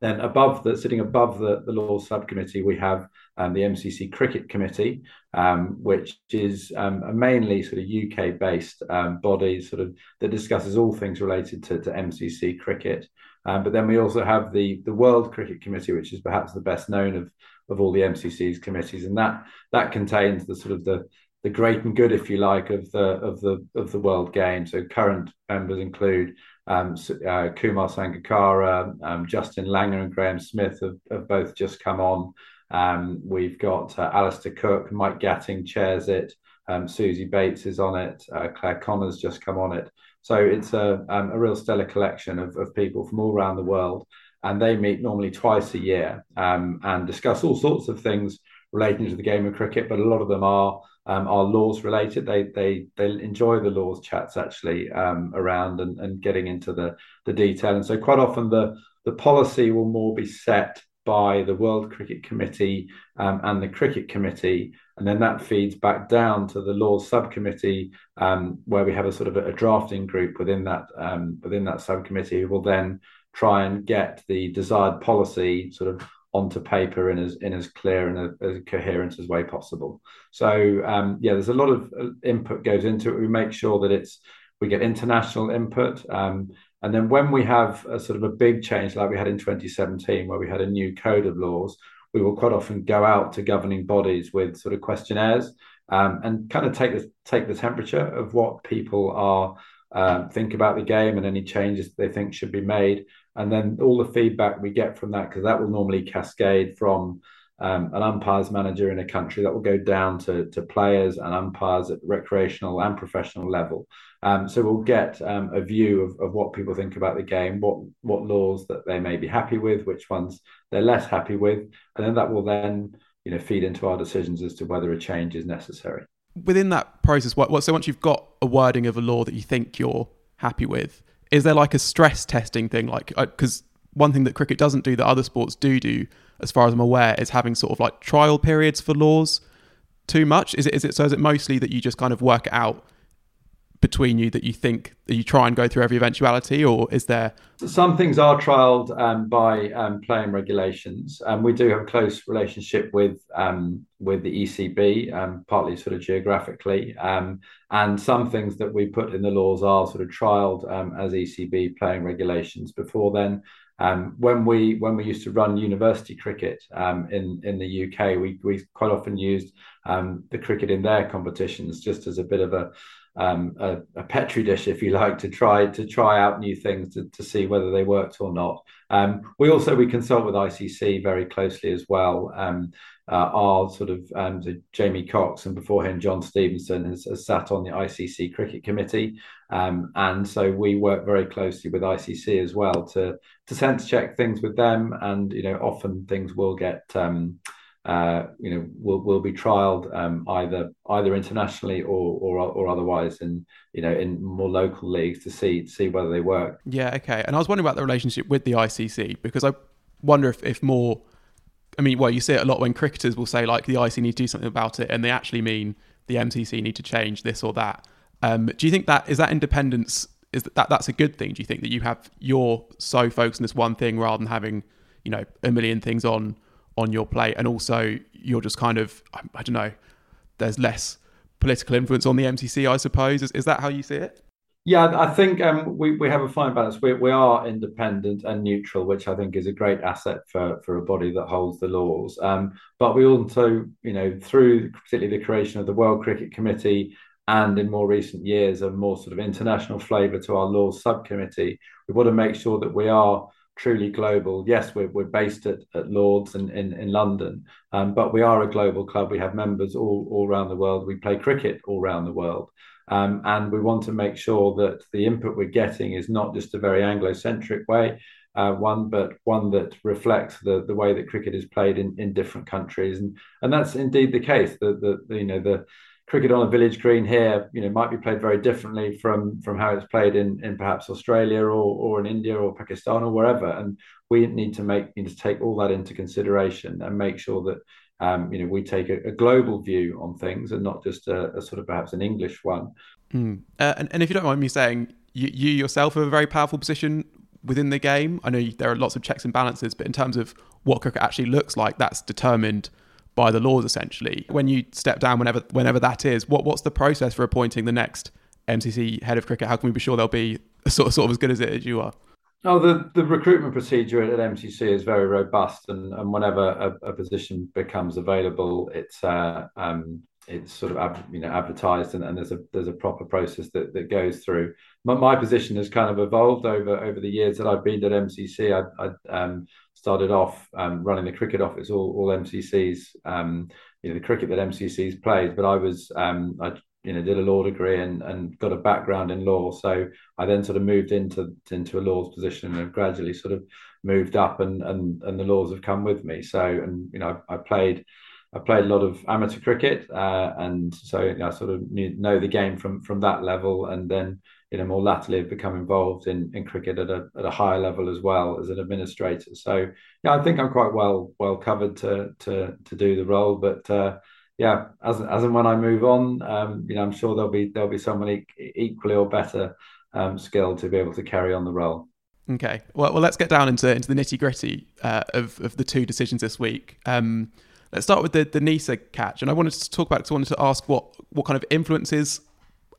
then above the sitting above the, the laws subcommittee, we have um, the MCC Cricket Committee, um, which is um, a mainly sort of UK based um, body, sort of that discusses all things related to, to MCC cricket. Um, but then we also have the the World Cricket Committee, which is perhaps the best known of of all the MCC's committees, and that that contains the sort of the the great and good, if you like, of the of the of the world game. So current members include um, uh, Kumar Sangakkara, um, Justin Langer, and Graeme Smith have, have both just come on. Um, we've got uh, Alastair Cook, Mike Gatting chairs it, um, Suzie Bates is on it, uh, Clare Connor's just come on it. So it's a, um, a real stellar collection of, of people from all around the world. And they meet normally twice a year um, and discuss all sorts of things relating to the game of cricket, but a lot of them are um, are laws related. They they they enjoy the laws chats actually um, around and, and getting into the the detail. And so quite often the the policy will more be set by the World Cricket Committee um, and the Cricket Committee, and then that feeds back down to the laws subcommittee, um, where we have a sort of a, a drafting group within that um, within that subcommittee who will then try and get the desired policy sort of onto paper in as in as clear and a, as coherent as way possible. So um, yeah, there's a lot of uh, input goes into it. We make sure that it's we get international input. Um, And then when we have a sort of a big change like we had in 2017, where we had a new code of laws, we will quite often go out to governing bodies with sort of questionnaires um, and kind of take the take the temperature of what people are um, think about the game and any changes they think should be made, and then all the feedback we get from that because that will normally cascade from um, an umpires manager in a country that will go down to, to players and umpires at recreational and professional level. Um, so we'll get um, a view of, of what people think about the game, what what laws that they may be happy with, which ones they're less happy with, and then that will then you know feed into our decisions as to whether a change is necessary. Within that process, what, what so once you've got a wording of a law that you think you're happy with, is there like a stress testing thing? Like because one thing that cricket doesn't do that other sports do do as far as I'm aware, is having sort of like trial periods for laws too much? Is it is it so is it mostly that you just kind of work it out between you that you think that you try and go through every eventuality, or is there some things are trialed um, by um, playing regulations? And um, we do have a close relationship with um, with the ECB, um, partly sort of geographically, um, and some things that we put in the laws are sort of trialed as ECB playing regulations before then. Um, when we when we used to run university cricket um, in in the UK, we we quite often used um, the cricket in their competitions just as a bit of a, um, a, a petri dish, if you like, to try to try out new things to, to see whether they worked or not. Um, we also we consult with ICC very closely as well. Um, uh, our sort of um, Jamie Cox and before him John Stephenson has, has sat on the ICC Cricket Committee, um, and so we work very closely with ICC as well to to sense check things with them, and you know often things will get. Uh, you know, will will be trialed um, either either internationally or, or or otherwise, in you know, in more local leagues to see see whether they work. Yeah, okay. And I was wondering about the relationship with the ICC because I wonder if, if more I mean, well, you see it a lot when cricketers will say like the ICC need to do something about it, and they actually mean the MCC need to change this or that. Um, do you think that is that independence is that, that that's a good thing? Do you think that you have you're so focused on this one thing rather than having you know a million things on on your plate, and also you're just kind of I, I don't know, there's less political influence on the MCC, I suppose. Is, is that how you see it? Yeah, I think um, we, we have a fine balance. We, we are independent and neutral, which I think is a great asset for, for a body that holds the laws. Um, but we also, you know, through particularly the creation of the World Cricket Committee and in more recent years, a more sort of international flavour to our laws subcommittee, we want to make sure that we are truly global. Yes, we're, we're based at, at Lords in, in, in London, um, but we are a global club. We have members all, all around the world. We play cricket all around the world. Um, and we want to make sure that the input we're getting is not just a very Anglo-centric way, uh, one, but one that reflects the the way that cricket is played in, in different countries, and and that's indeed the case. The, the you know the cricket on a village green here, you know, might be played very differently from from how it's played in in perhaps Australia or or in India or Pakistan or wherever, and we need to make need to take all that into consideration and make sure that um, you know, we take a, a, global view on things and not just a, a sort of perhaps an English one. Mm. Uh, and, and, if you don't mind me saying, you, you, yourself have a very powerful position within the game. I know you, there are lots of checks and balances, but in terms of what cricket actually looks like, that's determined by the laws essentially. When you step down, whenever whenever that is, what what's the process for appointing the next MCC head of cricket? How can we be sure they'll be sort of, sort of as good as it as you are? Oh, the, the recruitment procedure at MCC is very robust, and, and whenever a, a position becomes available, it's uh, um, it's sort of you know advertised, and, and there's a there's a proper process that, that goes through. My, my position has kind of evolved over over the years that I've been at MCC. I, I um, started off um, running the cricket office, all all MCCs, um, you know, the cricket that MCCs plays. But I was um, I you know did a law degree and and got a background in law so i then sort of moved into into a law's position and gradually sort of moved up and and and the laws have come with me so and you know i, I played I played a lot of amateur cricket, uh, and so you know, I sort of knew, know the game from from that level, and then you know more latterly have become involved in, in cricket at a at a higher level as well as an administrator. So yeah, I think I'm quite well well covered to to to do the role, but uh, yeah, as as and when I move on, um, you know, I'm sure there'll be there'll be someone equally or better um, skilled to be able to carry on the role. Okay, well, well, let's get down into into the nitty gritty uh, of of the two decisions this week. Um, let's start with the the Neser catch, and I wanted to talk about. I wanted to ask what what kind of influences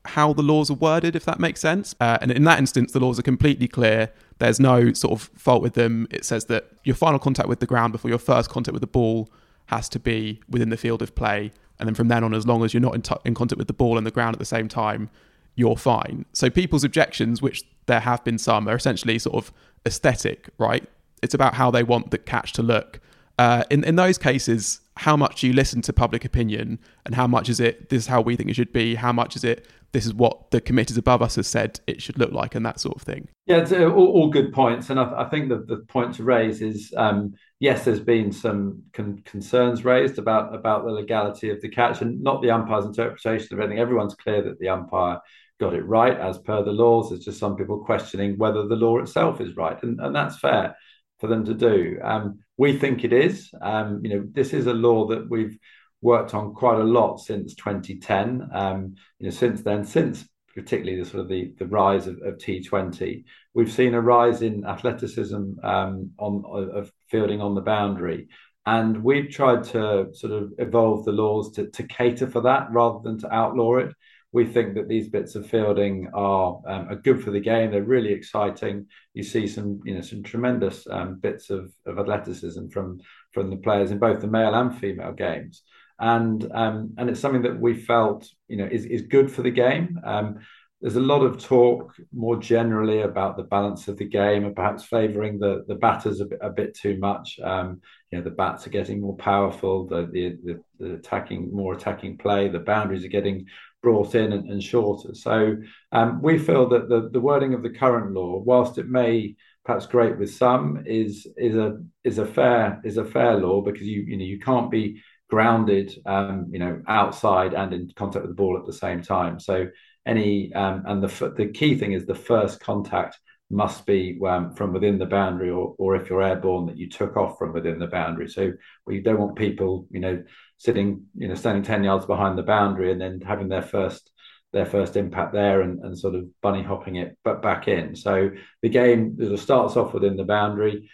how the laws are worded, if that makes sense. Uh, and in that instance, the laws are completely clear. There's no sort of fault with them. It says that your final contact with the ground before your first contact with the ball has to be within the field of play. And then from then on, as long as you're not in, t- in contact with the ball and the ground at the same time, you're fine. So people's objections, which there have been some, are essentially sort of aesthetic, right? It's about how they want the catch to look. Uh, in in those cases, how much do you listen to public opinion, and how much is it this is how we think it should be? How much is it this is what the committees above us have said it should look like, and that sort of thing. Yeah, it's uh, all, all good points, and I, I, think that the point to raise is um, yes, there's been some con- concerns raised about about the legality of the catch, and not the umpire's interpretation of anything. Everyone's clear that the umpire got it right as per the laws. There's just some people questioning whether the law itself is right, and, and that's fair for them to do. Um, we think it is. Um, you know, this is a law that we've worked on quite a lot since 2010. Um, you know, since then, since particularly the sort of the, the rise of, of T20, we've seen a rise in athleticism um, on of fielding on the boundary. And we've tried to sort of evolve the laws to, to cater for that rather than to outlaw it we think that these bits of fielding are um, are good for the game. They're really exciting. You see some you know some tremendous um, bits of, of athleticism from from the players in both the male and female games, and um, and it's something that we felt you know is is good for the game. Um, there's a lot of talk more generally about the balance of the game and perhaps favouring the the batters a bit, a bit too much. Um, you know, the bats are getting more powerful, the, the, the the attacking more attacking play, the boundaries are getting brought in and, and shorter. So um, we feel that the, the wording of the current law, whilst it may perhaps grate with some, is is a is a fair is a fair law because you you know you can't be grounded um, you know outside and in contact with the ball at the same time. So any um, and the the key thing is the first contact must be um, from within the boundary, or or if you're airborne, that you took off from within the boundary. So we don't want people, you know, sitting, you know, standing ten yards behind the boundary and then having their first their first impact there and, and sort of bunny hopping it but back in. So the game starts off within the boundary.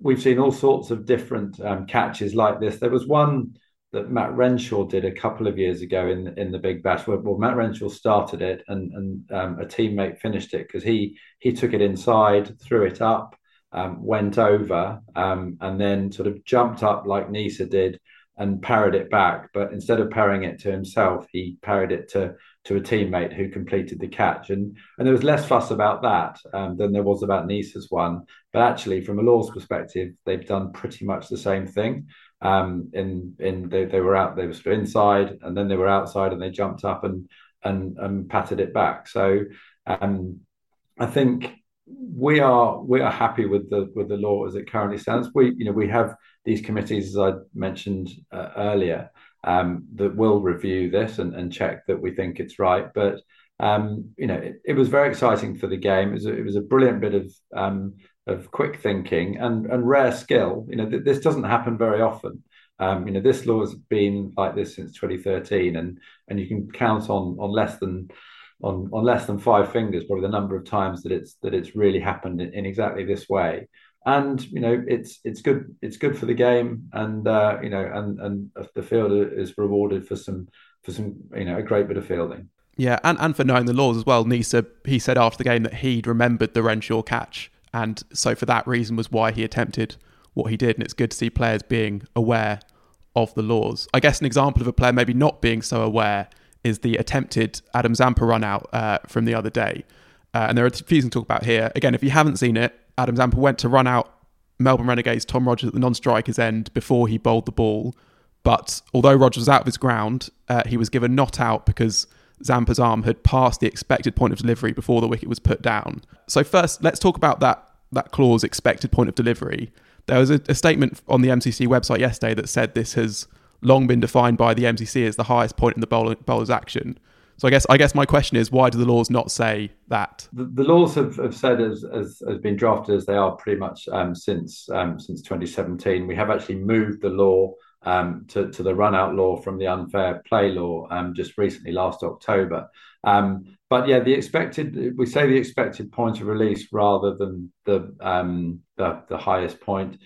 We've seen all sorts of different um, catches like this. There was one that Matt Renshaw did a couple of years ago in in the Big Bash. Well, Matt Renshaw started it, and and um, a teammate finished it because he he took it inside, threw it up, um, went over, um, and then sort of jumped up like Neser did and parried it back. But instead of parrying it to himself, he parried it to to a teammate who completed the catch. And and there was less fuss about that um, than there was about Neser's one. But actually, from a law's perspective, they've done pretty much the same thing um, in in they, they were out they were sort of inside and then they were outside and they jumped up and and and patted it back. So um, I think we are we are happy with the with the law as it currently stands. We you know we have these committees as I mentioned uh, earlier um, that will review this and, and check that we think it's right. But um, you know it, it, was very exciting for the game. It was a, it was a brilliant bit of um, of quick thinking and, and rare skill. You know, th- this doesn't happen very often. Um, you know, this law has been like this since 2013, and and you can count on on less than on on less than five fingers probably the number of times that it's that it's really happened in, in exactly this way. And you know, it's it's good it's good for the game, and uh, you know, and and the fielder is rewarded for some for some you know a great bit of fielding. Yeah, and, and for knowing the laws as well. Neser he said after the game that he'd remembered the Renshaw catch and so for that reason was why he attempted what he did. And it's good to see players being aware of the laws. I guess an example of a player maybe not being so aware is the attempted Adam Zampa run out uh, from the other day. Uh, and there are a few things to talk about here. Again, if you haven't seen it, Adam Zampa went to run out Melbourne Renegades Tom Rogers at the non-striker's end before he bowled the ball. But although Rogers was out of his ground, uh, he was given not out because Zampa's arm had passed the expected point of delivery before the wicket was put down. So first, let's talk about that that clause expected point of delivery. There was a, a statement on the MCC website yesterday that said this has long been defined by the MCC as the highest point in the bowler, bowler's action. So I guess I guess my question is why do the laws not say that? The, the laws have, have said as, as has been drafted as they are pretty much um, since um, since 2017. We have actually moved the law um, to, to the run out law from the unfair play law um, just recently, last October. Um, but yeah, the expected we say the expected point of release rather than the um, the, the highest point.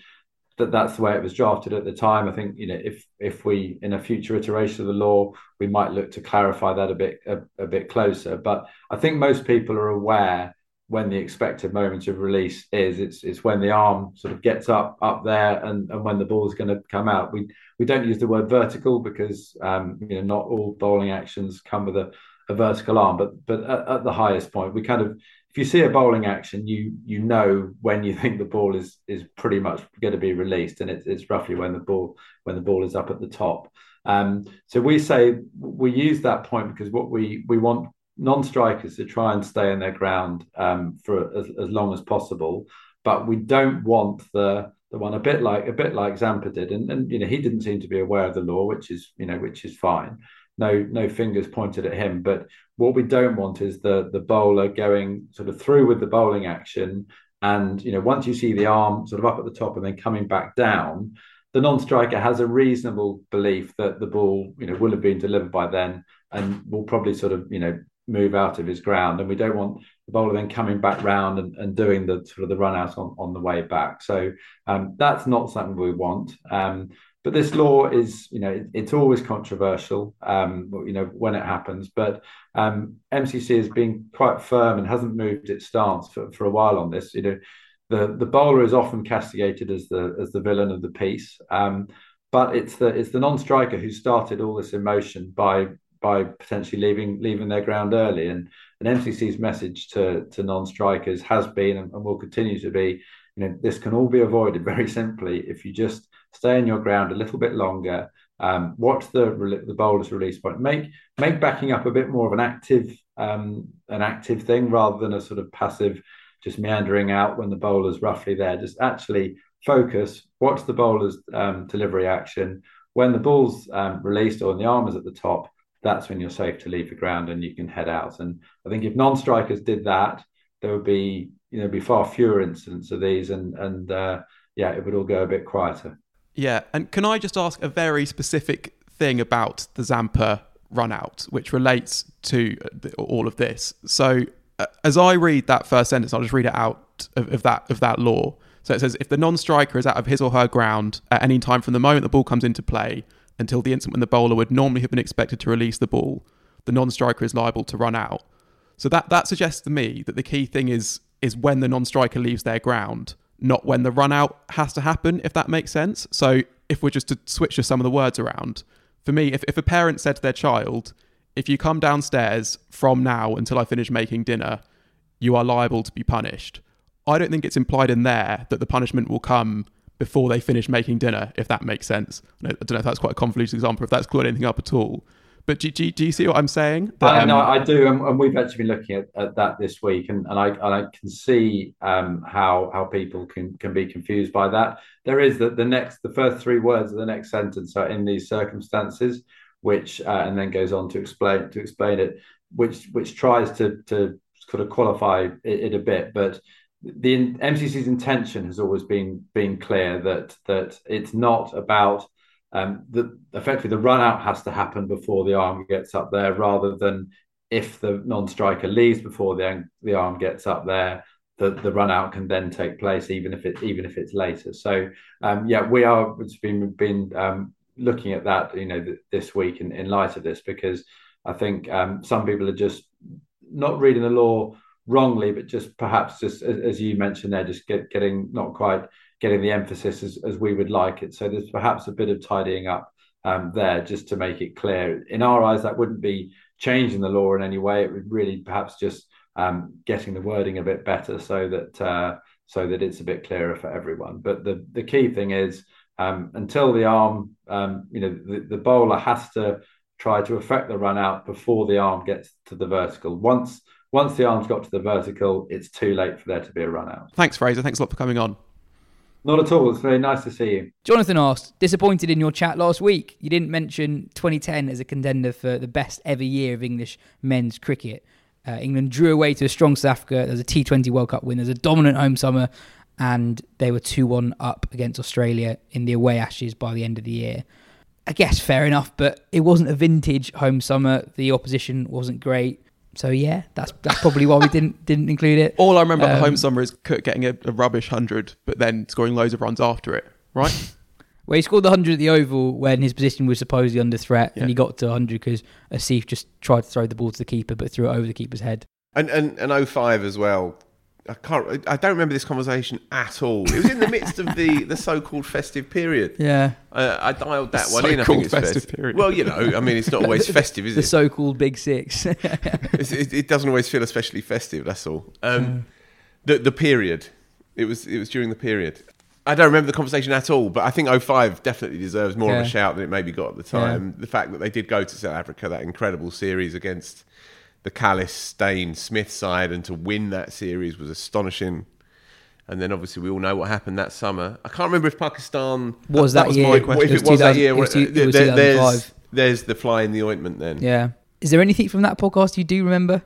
that that's the way it was drafted at the time. I think you know if if we in a future iteration of the law we might look to clarify that a bit a, a bit closer. But I think most people are aware when the expected moment of release is. It's it's when the arm sort of gets up up there and, and when the ball is going to come out. We we don't use the word vertical because um, you know not all bowling actions come with a, a vertical arm, but but at, at the highest point we kind of if you see a bowling action, you you know when you think the ball is is pretty much going to be released, and it's it's roughly when the ball when the ball is up at the top. Um, so we say we use that point because what we we want non-strikers to try and stay in their ground um, for as, as long as possible, but we don't want the the one a bit like a bit like Zampa did, and and you know he didn't seem to be aware of the law, which is you know which is fine. No no fingers pointed at him. But what we don't want is the the bowler going sort of through with the bowling action, and you know once you see the arm sort of up at the top and then coming back down, the non-striker has a reasonable belief that the ball you know will have been delivered by then, and will probably sort of you know move out of his ground and we don't want the bowler then coming back round and, and doing the sort of the run out on, on the way back so um, that's not something we want um, but this law is, you know, it, it's always controversial, um, you know, when it happens. But um, MCC has been quite firm and hasn't moved its stance for, for a while on this. You know, the the bowler is often castigated as the as the villain of the piece, um, but it's the it's the non-striker who started all this emotion by by potentially leaving leaving their ground early. And and MCC's message to to non-strikers has been and, and will continue to be, you know, this can all be avoided very simply if you just stay in your ground a little bit longer. Um, watch the the bowler's release point. Make make backing up a bit more of an active um, an active thing rather than a sort of passive, just meandering out when the bowler's roughly there. Just actually focus. Watch the bowler's um, delivery action. When the ball's um, released or the arm is at the top, that's when you're safe to leave the ground and you can head out. And I think if non-strikers did that, there would be you know be far fewer incidents of these, and and uh, yeah, it would all go a bit quieter. Yeah, and can I just ask a very specific thing about the Zampa run out, which relates to uh, all of this? So, uh, as I read that first sentence, I'll just read it out of, of that of that law. So it says, if the non-striker is out of his or her ground at any time from the moment the ball comes into play until the instant when the bowler would normally have been expected to release the ball, the non-striker is liable to run out. So that that suggests to me that the key thing is is when the non-striker leaves their ground not when the run out has to happen, if that makes sense. So if we're just to switch just some of the words around, for me, if, if a parent said to their child, if you come downstairs from now until I finish making dinner, you are liable to be punished. I don't think it's implied in there that the punishment will come before they finish making dinner, if that makes sense. I don't know if that's quite a convoluted example, if that's cleared anything up at all. But do, do, do you see what I'm saying? That, um, no, I do, and, and, we've actually been looking at, at that this week, and, and I and I can see um, how how people can can be confused by that. There is that the next the first three words of the next sentence are in these circumstances, which uh, and then goes on to explain to explain it, which which tries to to sort of qualify it, it a bit, but the MCC's intention has always been been clear that that it's not about um, effectively the run out has to happen before the arm gets up there rather than if the non-striker leaves before the, the arm gets up there the, the run out can then take place even if it even if it's later. So um, yeah we are it's been been um, looking at that you know th- this week in, in light of this because I think um, some people are just not reading the law wrongly but just perhaps just as, as you mentioned there just get, getting not quite getting the emphasis as, as we would like it. So there's perhaps a bit of tidying up um, there just to make it clear. In our eyes, that wouldn't be changing the law in any way. It would really perhaps just um, getting the wording a bit better so that uh, so that it's a bit clearer for everyone. But the the key thing is um, until the arm, um, you know, the, the bowler has to try to affect the run out before the arm gets to the vertical. Once once the arm's got to the vertical, it's too late for there to be a run out. Thanks, Fraser. Thanks a lot for coming on. Not at all. It's very nice to see you. Jonathan asked, disappointed in your chat last week. You didn't mention 2010 as a contender for the best ever year of English men's cricket. Uh, England drew away to a strong South Africa. There's a T20 World Cup win. There's a dominant home summer, and they were 2 1 up against Australia in the away Ashes by the end of the year. I guess fair enough, but it wasn't a vintage home summer. The opposition wasn't great. So yeah, that's that's probably why we didn't didn't include it. All I remember um, the home summer is Cook getting a, a rubbish hundred, but then scoring loads of runs after it. right? Well, he scored the 100 at the Oval when his position was supposedly under threat, Yeah. and he got to 100 because Asif just tried to throw the ball to the keeper but threw it over the keeper's head. And and and 05 as well. I can't. I don't remember this conversation at all. It was in the midst of the, the so-called festive period. Yeah. Uh, I dialed that The one in. I so-called think it's festive festive. period. Well, you know, I mean, it's not always festive, is The it? The so called Big Six. It? It doesn't always feel especially festive. That's all. Um, the the period. It was it was during the period. I don't remember the conversation at all, but I think 05 definitely deserves more of a shout than it maybe got at the time. The fact that they did go to South Africa, that incredible series against the Kallis Steyn Smith side, and to win that series was astonishing. And then obviously we all know what happened that summer. I can't remember if Pakistan Was that was year? my question. It it was was that year. it was it there- there's, 2005. there's the fly in the ointment then. yeah. Is there anything from that podcast you do remember?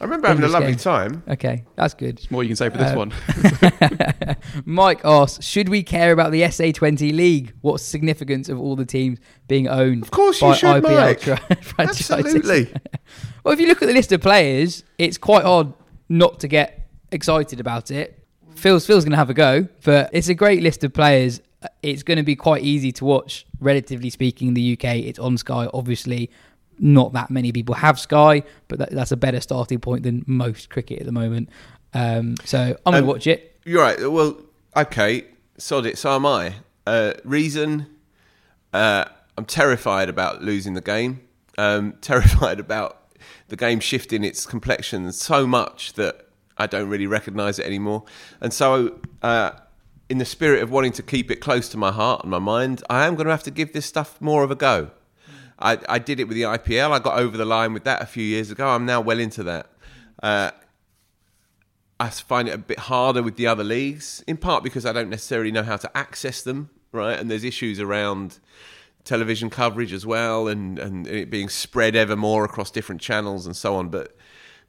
I remember having a lovely game. time. Okay, that's good. More you can say for this Uh, one. Mike asks, should we care about the SA20 league? What's the significance of all the teams being owned Of course you should, IPL Mike. tra- franchises? Absolutely. well, if you look at the list of players, it's quite odd not to get excited about it. Phil's Phil's going to have a go, but it's a great list of players. It's going to be quite easy to watch, relatively speaking. In the UK, it's on Sky. Obviously, not that many people have Sky, but that, that's a better starting point than most cricket at the moment. Um, so I'm going Um, to watch it. You're right. Well, okay, sod it. So am I. Uh, reason: uh, I'm terrified about losing the game. Um, terrified about the game shifting its complexion so much that I don't really recognise it anymore. And so, uh, in the spirit of wanting to keep it close to my heart and my mind, I am going to have to give this stuff more of a go. I, I did it with the IPL. I got over the line with that a few years ago. I'm now well into that. Uh, I find it a bit harder with the other leagues, in part because I don't necessarily know how to access them, right? And there's issues around television coverage as well, and, and it being spread ever more across different channels and so on. But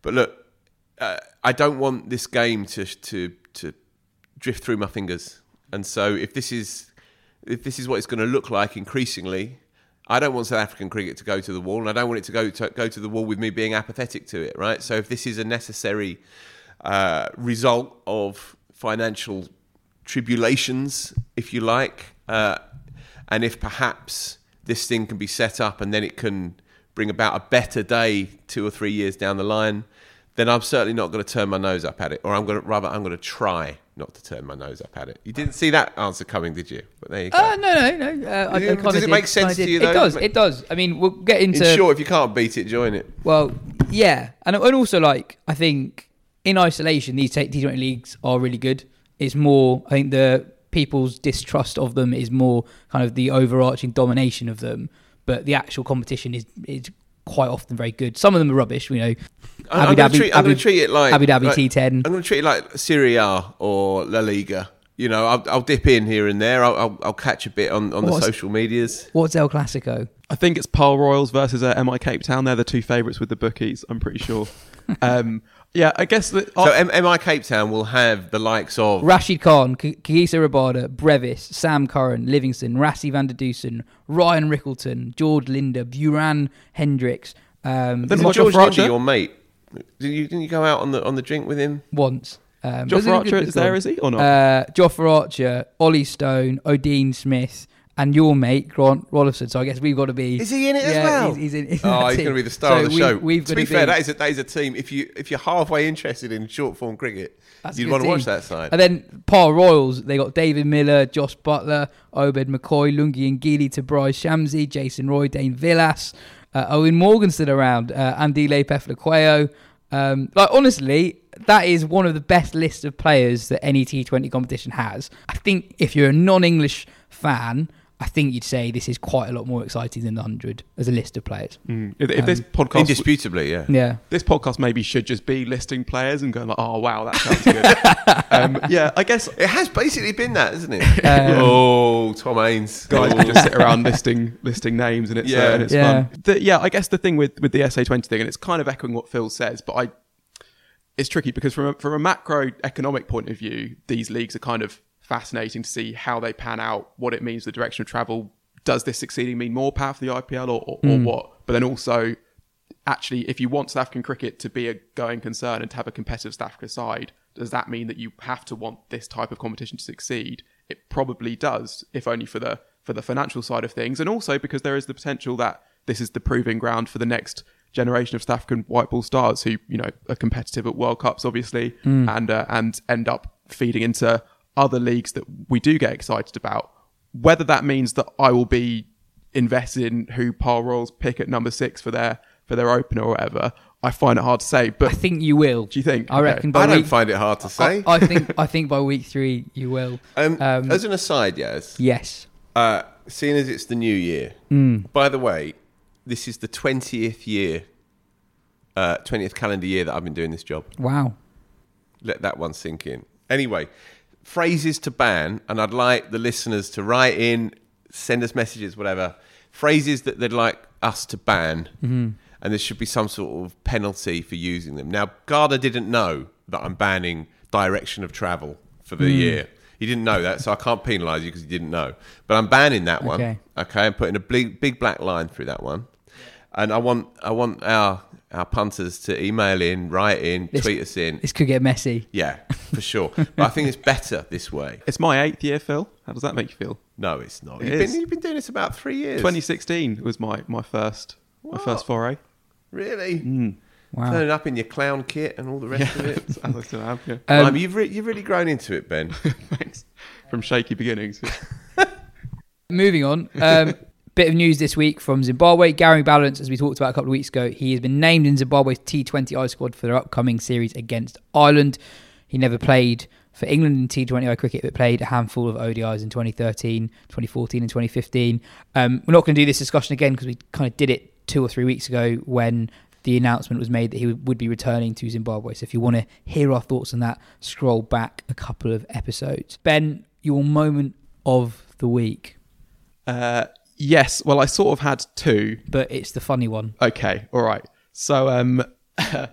but look, uh, I don't want this game to to to drift through my fingers. And so if this is if this is what it's going to look like increasingly, I don't want South African cricket to go to the wall, and I don't want it to go to go to the wall with me being apathetic to it. Right. So if this is a necessary uh, result of financial tribulations, if you like, uh, and if perhaps this thing can be set up and then it can bring about a better day two or three years down the line, then I'm certainly not going to turn my nose up at it, or I'm going to rather I'm going to try not to turn my nose up at it. You didn't see that answer coming, did you? But there you go. Uh, no, no, no. Uh, I, I Does it- kinda does it did, make sense to you, It does. It does. I mean, we'll get into. In short, if you can't beat it, join it. Well, yeah, and and also like I think in isolation these T Twenty leagues are really good. It's more I think the people's distrust of them is more kind of the overarching domination of them, but the actual competition is is quite often very good. Some of them are rubbish, you know. I'm, Abu going to treat, I'm Abu- gonna treat it like Abu Dhabi like- T10. I'm going to treat it like Serie A or La Liga. You know, I'll, I'll dip in here and there. I'll, I'll, I'll catch a bit on, on the social medias. What's El Clasico? I think it's Paarl Royals versus uh, MI Cape Town. They're the two favourites with the bookies. I'm pretty sure. um, yeah, I guess that. So M- MI Cape Town will have the likes of Rashid Khan, K- Kagiso Rabada, Brevis, Sam Curran, Livingstone, Rassie van der Dussen, Ryan Rickelton, George Linde, Beuran Hendricks. Um, Then Is George Jofra Lindy, Archer? your mate? Did you, didn't you go out on the on the drink with him? once. Um, Jofra there's a Archer is there, squad. is he, or not? Uh, Jofra Archer, Ollie Stone, Odean Smith, and your mate Grant Roelofsen. So I guess we've got to be. Is he in it as Yeah, well? He's, he's in, in Oh, he's going to be the star So of the we- show. We've to got be to fair, that is a that is a team. If you if you're halfway interested in short form cricket, you'd want to watch that side. And then Paarl Royals, they got David Miller, Jos Buttler, Obed McCoy, Lungi Ngidi to Bryce Shamsi, Jason Roy, Dane Vilas, uh, Eoin Morgan still around, uh, Andile Phehlukwayo. Um, like honestly, that is one of the best lists of players that any T20 competition has. I think if you're a non-English fan, I think you'd say this is quite a lot more exciting than the hundred as a list of players. Mm. If, if this Um, podcast, Indisputably, yeah. Yeah. this podcast maybe should just be listing players and going like, oh wow, that sounds good. um, yeah, I guess It has basically been that, hasn't it? Um, oh, Tom Haines. guys we just sit around listing listing names and it's Yeah. uh, and it's Yeah. fun. The, yeah, I guess the thing with with the SA20 thing, and it's kind of echoing what Phil says, but I it's tricky because from a, from a macroeconomic point of view, these leagues are kind of fascinating to see how they pan out, what it means, the direction of travel. Does this succeeding mean more power for the IPL or, or, or what? But then also, actually, if you want South African cricket to be a going concern and to have a competitive South Africa side, does that mean that you have to want this type of competition to succeed? it probably does, if only for the for the financial side of things, and also because there is the potential that this is the proving ground for the next generation of South African white ball stars who you know are competitive at World Cups, obviously, and uh, and end up feeding into other leagues that we do get excited about. Whether that means that I will be invested in who Paarl Royals pick at number six for their for their opener or whatever, I find it hard to say. But I think you will. Do you think? I Okay. reckon by I don't find it hard to say. I, I think I think by week three you will. um, um, as an aside, yes. Yes. Uh, seeing as it's the new year. Mm. By the way, this is the twentieth year, uh, twentieth calendar year that I've been doing this job. Wow. Let that one sink in. Anyway, phrases to ban, and I'd like the listeners to write in, send us messages, whatever. Phrases that they'd like us to ban, Mm-hmm. and there should be some sort of penalty for using them. Now, Garda didn't know that I'm banning direction of travel for Mm. the year. He didn't know that, so I can't penalise you because he didn't know. But I'm banning that one. Okay. Okay, I'm putting a big, big black line through that one, and I want, I want our our punters to email in, write in, This- tweet us in. This could get messy. Yeah, for sure. but I think it's better this way. it's my eighth year, Phil. How does that make you feel? No, it's not. It you've, is. been, you've been doing this about three years. 2016 was my my first my first foray. Really? Mm. Wow. Turning up in your clown kit and all the rest of it. As I still have. Yeah. Um, Um, you've, re- you've really grown into it, Ben. Thanks. From shaky beginnings. Moving on. Um, bit of news this week from Zimbabwe. Gary Ballance, as we talked about a couple of weeks ago, he has been named in Zimbabwe's T20I squad for their upcoming series against Ireland. He never played for England in T20I cricket, but played a handful of ODIs in 2013, 2014, and 2015. Um, we're not going to do this discussion again because we kind of did it two or three weeks ago when the announcement was made that he would be returning to Zimbabwe. So if you want to hear our thoughts on that, scroll back a couple of episodes. Ben, your moment of the week, Uh, yes. Well, I sort of had two. but it's the funny one. Okay, all right. So, um, I,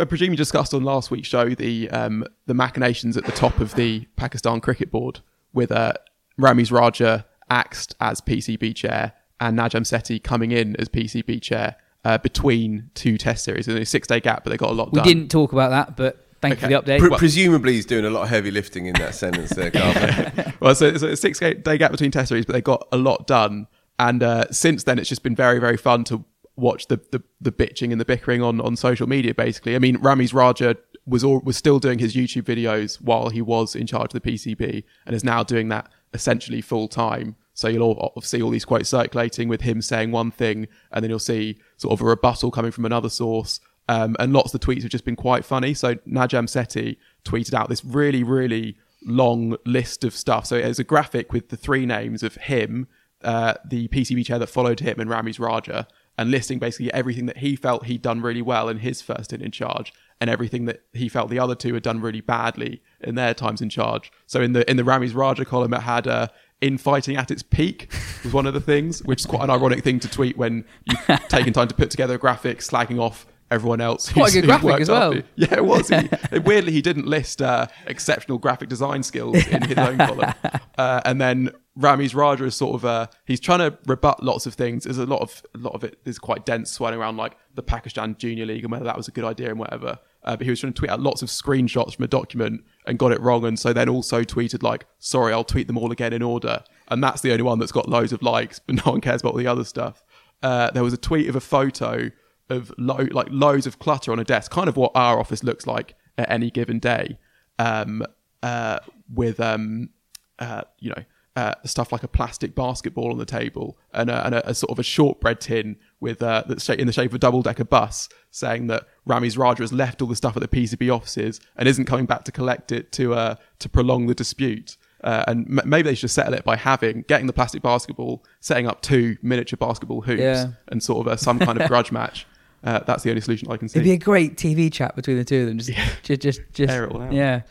I presume you discussed on last week's show the um, the machinations at the top of the Pakistan cricket board with uh, Ramiz Raja axed as PCB chair and Najam Sethi coming in as PCB chair uh, between two Test series. There's a six day gap, but they got a lot We done. didn't talk about that, but thank Okay. you for the update. Pre- presumably, he's doing a lot of heavy lifting in that sentence there, Carver. well, so it's a six day gap between test series, but they got a lot done. And uh, since then, it's just been very, very fun to watch the, the, the bitching and the bickering on, on social media. Basically, I mean, Ramiz Raja was all, was still doing his YouTube videos while he was in charge of the PCB, and is now doing that essentially full time. So you'll all, all see all these quotes circulating with him saying one thing, and then you'll see sort of a rebuttal coming from another source. Um, and lots of the tweets have just been quite funny. So Najam Sethi tweeted out this really, really long list of stuff. So it's a graphic with the three names of him, uh, the PCB chair that followed him, and Ramiz Raja, and listing basically everything that he felt he'd done really well in his first stint in charge, and everything that he felt the other two had done really badly in their times in charge. So in the in the Ramiz Raja column, it had uh, infighting at its peak was one of the things, which is quite an ironic thing to tweet when you've taken time to put together a graphic slagging off everyone else. Quite a good graphic as well. Yeah, it was. He, weirdly, he didn't list uh, exceptional graphic design skills in his own column. Uh, and then Ramiz Raja is sort of uh, he's trying to rebut lots of things. There's a lot of a lot of it is quite dense, swirling around like the Pakistan Junior League and whether that was a good idea and whatever. Uh, but he was trying to tweet out lots of screenshots from a document and got it wrong, and so then also tweeted like, "Sorry, I'll tweet them all again in order." And that's the only one that's got loads of likes, but no one cares about all the other stuff. Uh, there was a tweet of a photo of lo- like loads of clutter on a desk, kind of what our office looks like at any given day, um, uh, with um, uh, you know uh, stuff like a plastic basketball on the table and a, and a, a sort of a shortbread tin with uh, that's in the shape of a double decker bus, saying that Ramiz Raja has left all the stuff at the PCB offices and isn't coming back to collect it to uh, to prolong the dispute. Uh, and m- maybe they should settle it by having getting the plastic basketball, setting up two miniature basketball hoops, Yeah. and sort of a, some kind of grudge match. Uh, that's the only solution I can see. It'd be a great TV chat between the two of them. Just, just, just, just Air it all out. yeah.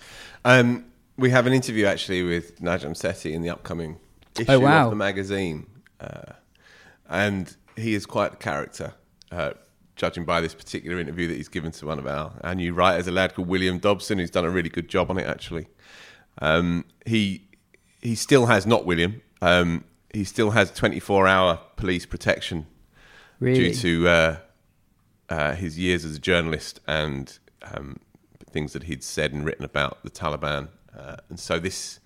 Um, we have an interview actually with Najam Sethi in the upcoming issue Oh, wow. of the magazine, uh, and he is quite a character. Uh, judging by this particular interview that he's given to one of our, our new writers, a lad called William Dobson, who's done a really good job on it. Actually, um, he he still has not William. Um, he still has 24 hour police protection Really? due to uh, uh, his years as a journalist and um, things that he'd said and written about the Taliban uh, and so this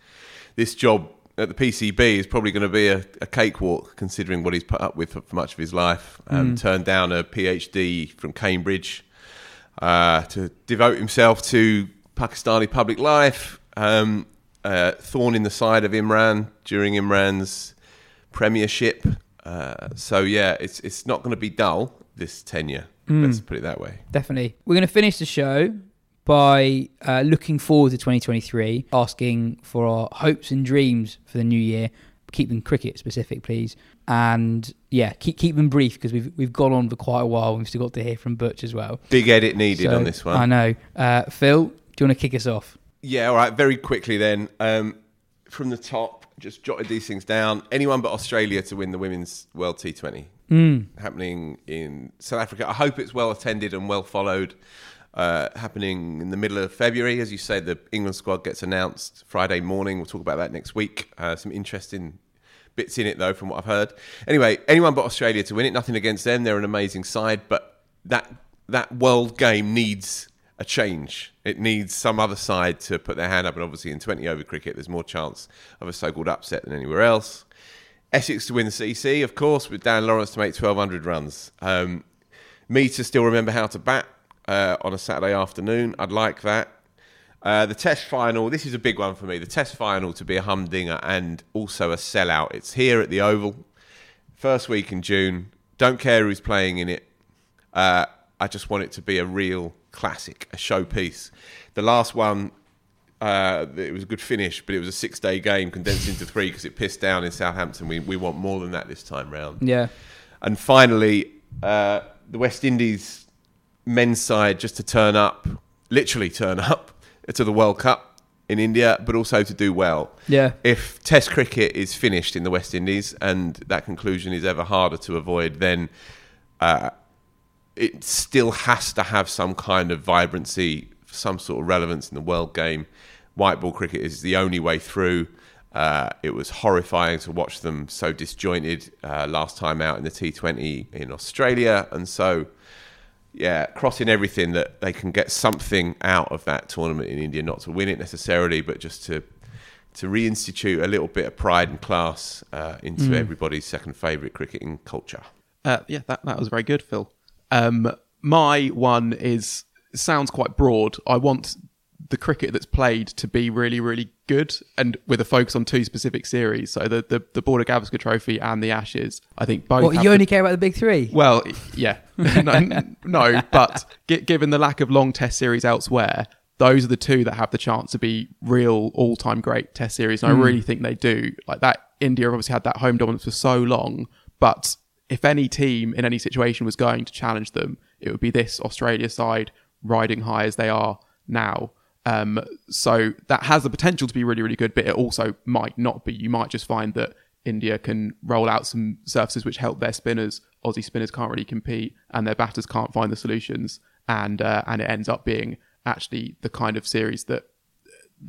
this job at the PCB is probably going to be a, a cakewalk, considering what he's put up with for, for much of his life. Um, Mm. Turned down a PhD from Cambridge uh, to devote himself to Pakistani public life. Um, uh, thorn in the side of Imran during Imran's premiership. Uh, so yeah, it's it's not going to be dull this tenure. Mm. Let's put it that way. Definitely. We're going to finish the show by uh, looking forward to 2023, asking for our hopes and dreams for the new year. Keep them cricket specific, please. And yeah, keep keep them brief because we've we've gone on for quite a while. We've still got to hear from Butch as well. Big edit needed So, on this one. I know. Uh, Phil, do you want to kick us off? Yeah, all right. Very quickly then, um, from the top, just jotted these things down. Anyone but Australia to win the Women's World T20 Mm. happening in South Africa. I hope it's well attended and well followed. Uh, happening in the middle of February, as you say, the England squad gets announced Friday morning. We'll talk about that next week. Uh, some interesting bits in it though, from what I've heard. Anyway, anyone but Australia to win it. Nothing against them; they're an amazing side, but that that world game needs a change. It needs some other side to put their hand up, and obviously in 20 over cricket, there's more chance of a so-called upset than anywhere else. Essex to win the CC, of course, with Dan Lawrence to make 1,200 runs. Um, me to still remember how to bat uh, on a Saturday afternoon. I'd like that. Uh, the Test final, this is a big one for me. The Test final to be a humdinger and also a sellout. It's here at the Oval, first week in June. Don't care who's playing in it. Uh, I just want it to be a real classic, a showpiece. The last one, uh, it was a good finish, but it was a six-day game condensed into three because it pissed down in Southampton. We we want more than that this time round. Yeah. And finally, uh, the West Indies men's side just to turn up, literally turn up to the World Cup in India, but also to do well. Yeah. If Test cricket is finished in the West Indies and that conclusion is ever harder to avoid, then uh, it still has to have some kind of vibrancy, some sort of relevance in the world game. White ball cricket is the only way through. Uh, it was horrifying to watch them so disjointed uh, last time out in the T20 in Australia. And so, yeah, crossing everything that they can get something out of that tournament in India, not to win it necessarily, but just to to reinstitute a little bit of pride and class uh, into Mm. everybody's second favourite cricketing culture. Uh, yeah, that, that was very good, Phil. Um, my one is sounds quite broad. I want the cricket that's played to be really, really good, and with a focus on two specific series. So the the, the Border Gavaskar Trophy and the Ashes. I think both. What, have you the- only care about the big three? well, yeah, no, no, but gi- given the lack of long Test series elsewhere, those are the two that have the chance to be real all-time great Test series, and Mm. I really think they do. Like that, India obviously had that home dominance for so long, but if any team in any situation was going to challenge them, it would be this Australia side riding high as they are now. Um, so that has the potential to be really, really good, but it also might not be. You might just find that India can roll out some surfaces which help their spinners. Aussie spinners can't really compete, and their batters can't find the solutions, and uh, and it ends up being actually the kind of series that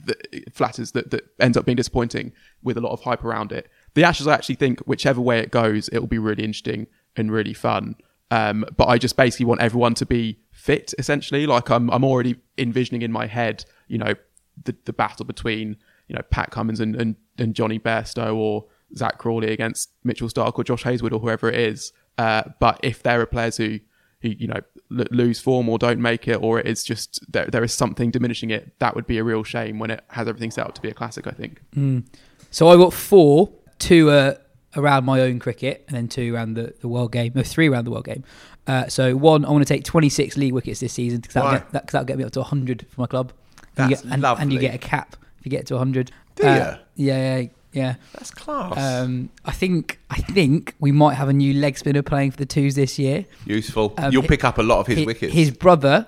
that flatters that, that ends up being disappointing with a lot of hype around it. The Ashes, I actually think, whichever way it goes, it will be really interesting and really fun. Um, but I just basically want everyone to be fit, essentially. Like I'm, I'm already envisioning in my head, you know, the, the battle between, you know, Pat Cummins and, and, and Jonny Bairstow or Zak Crawley against Mitchell Stark or Josh Hazlewood or whoever it is. Uh, but if there are players who, who you know, l- lose form or don't make it, or it is just there, there is something diminishing it, that would be a real shame when it has everything set up to be a classic, I think. Mm. So I got four, two uh, around my own cricket, and then two around the, the world game. No, three around the world game. Uh, so one, I want to take 26 league wickets this season because that'll, get- that'll get me up to 100 for my club. And you That's get, and, and you get a cap if you get to 100. Do Uh, ya? Yeah, yeah, yeah. That's class. Um, I think I think we might have a new leg spinner playing for the twos this year. Useful. Um, You'll pick up a lot of his hi- wickets. His brother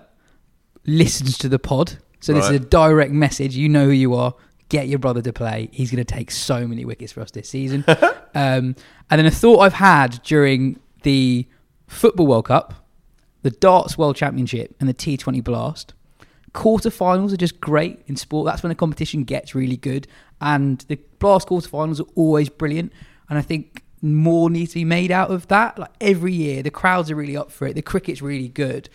listens to the pod, so this is a direct message. You know who you are. Get your brother to play. He's going to take so many wickets for us this season. um, and then a thought I've had during the Football World Cup, the Darts World Championship, and the T20 Blast. Quarterfinals are just great in sport. That's when the competition gets really good, and the Blast quarterfinals are always brilliant. And I think more needs to be made out of that. Like every year, the crowds are really up for it. The cricket's really good.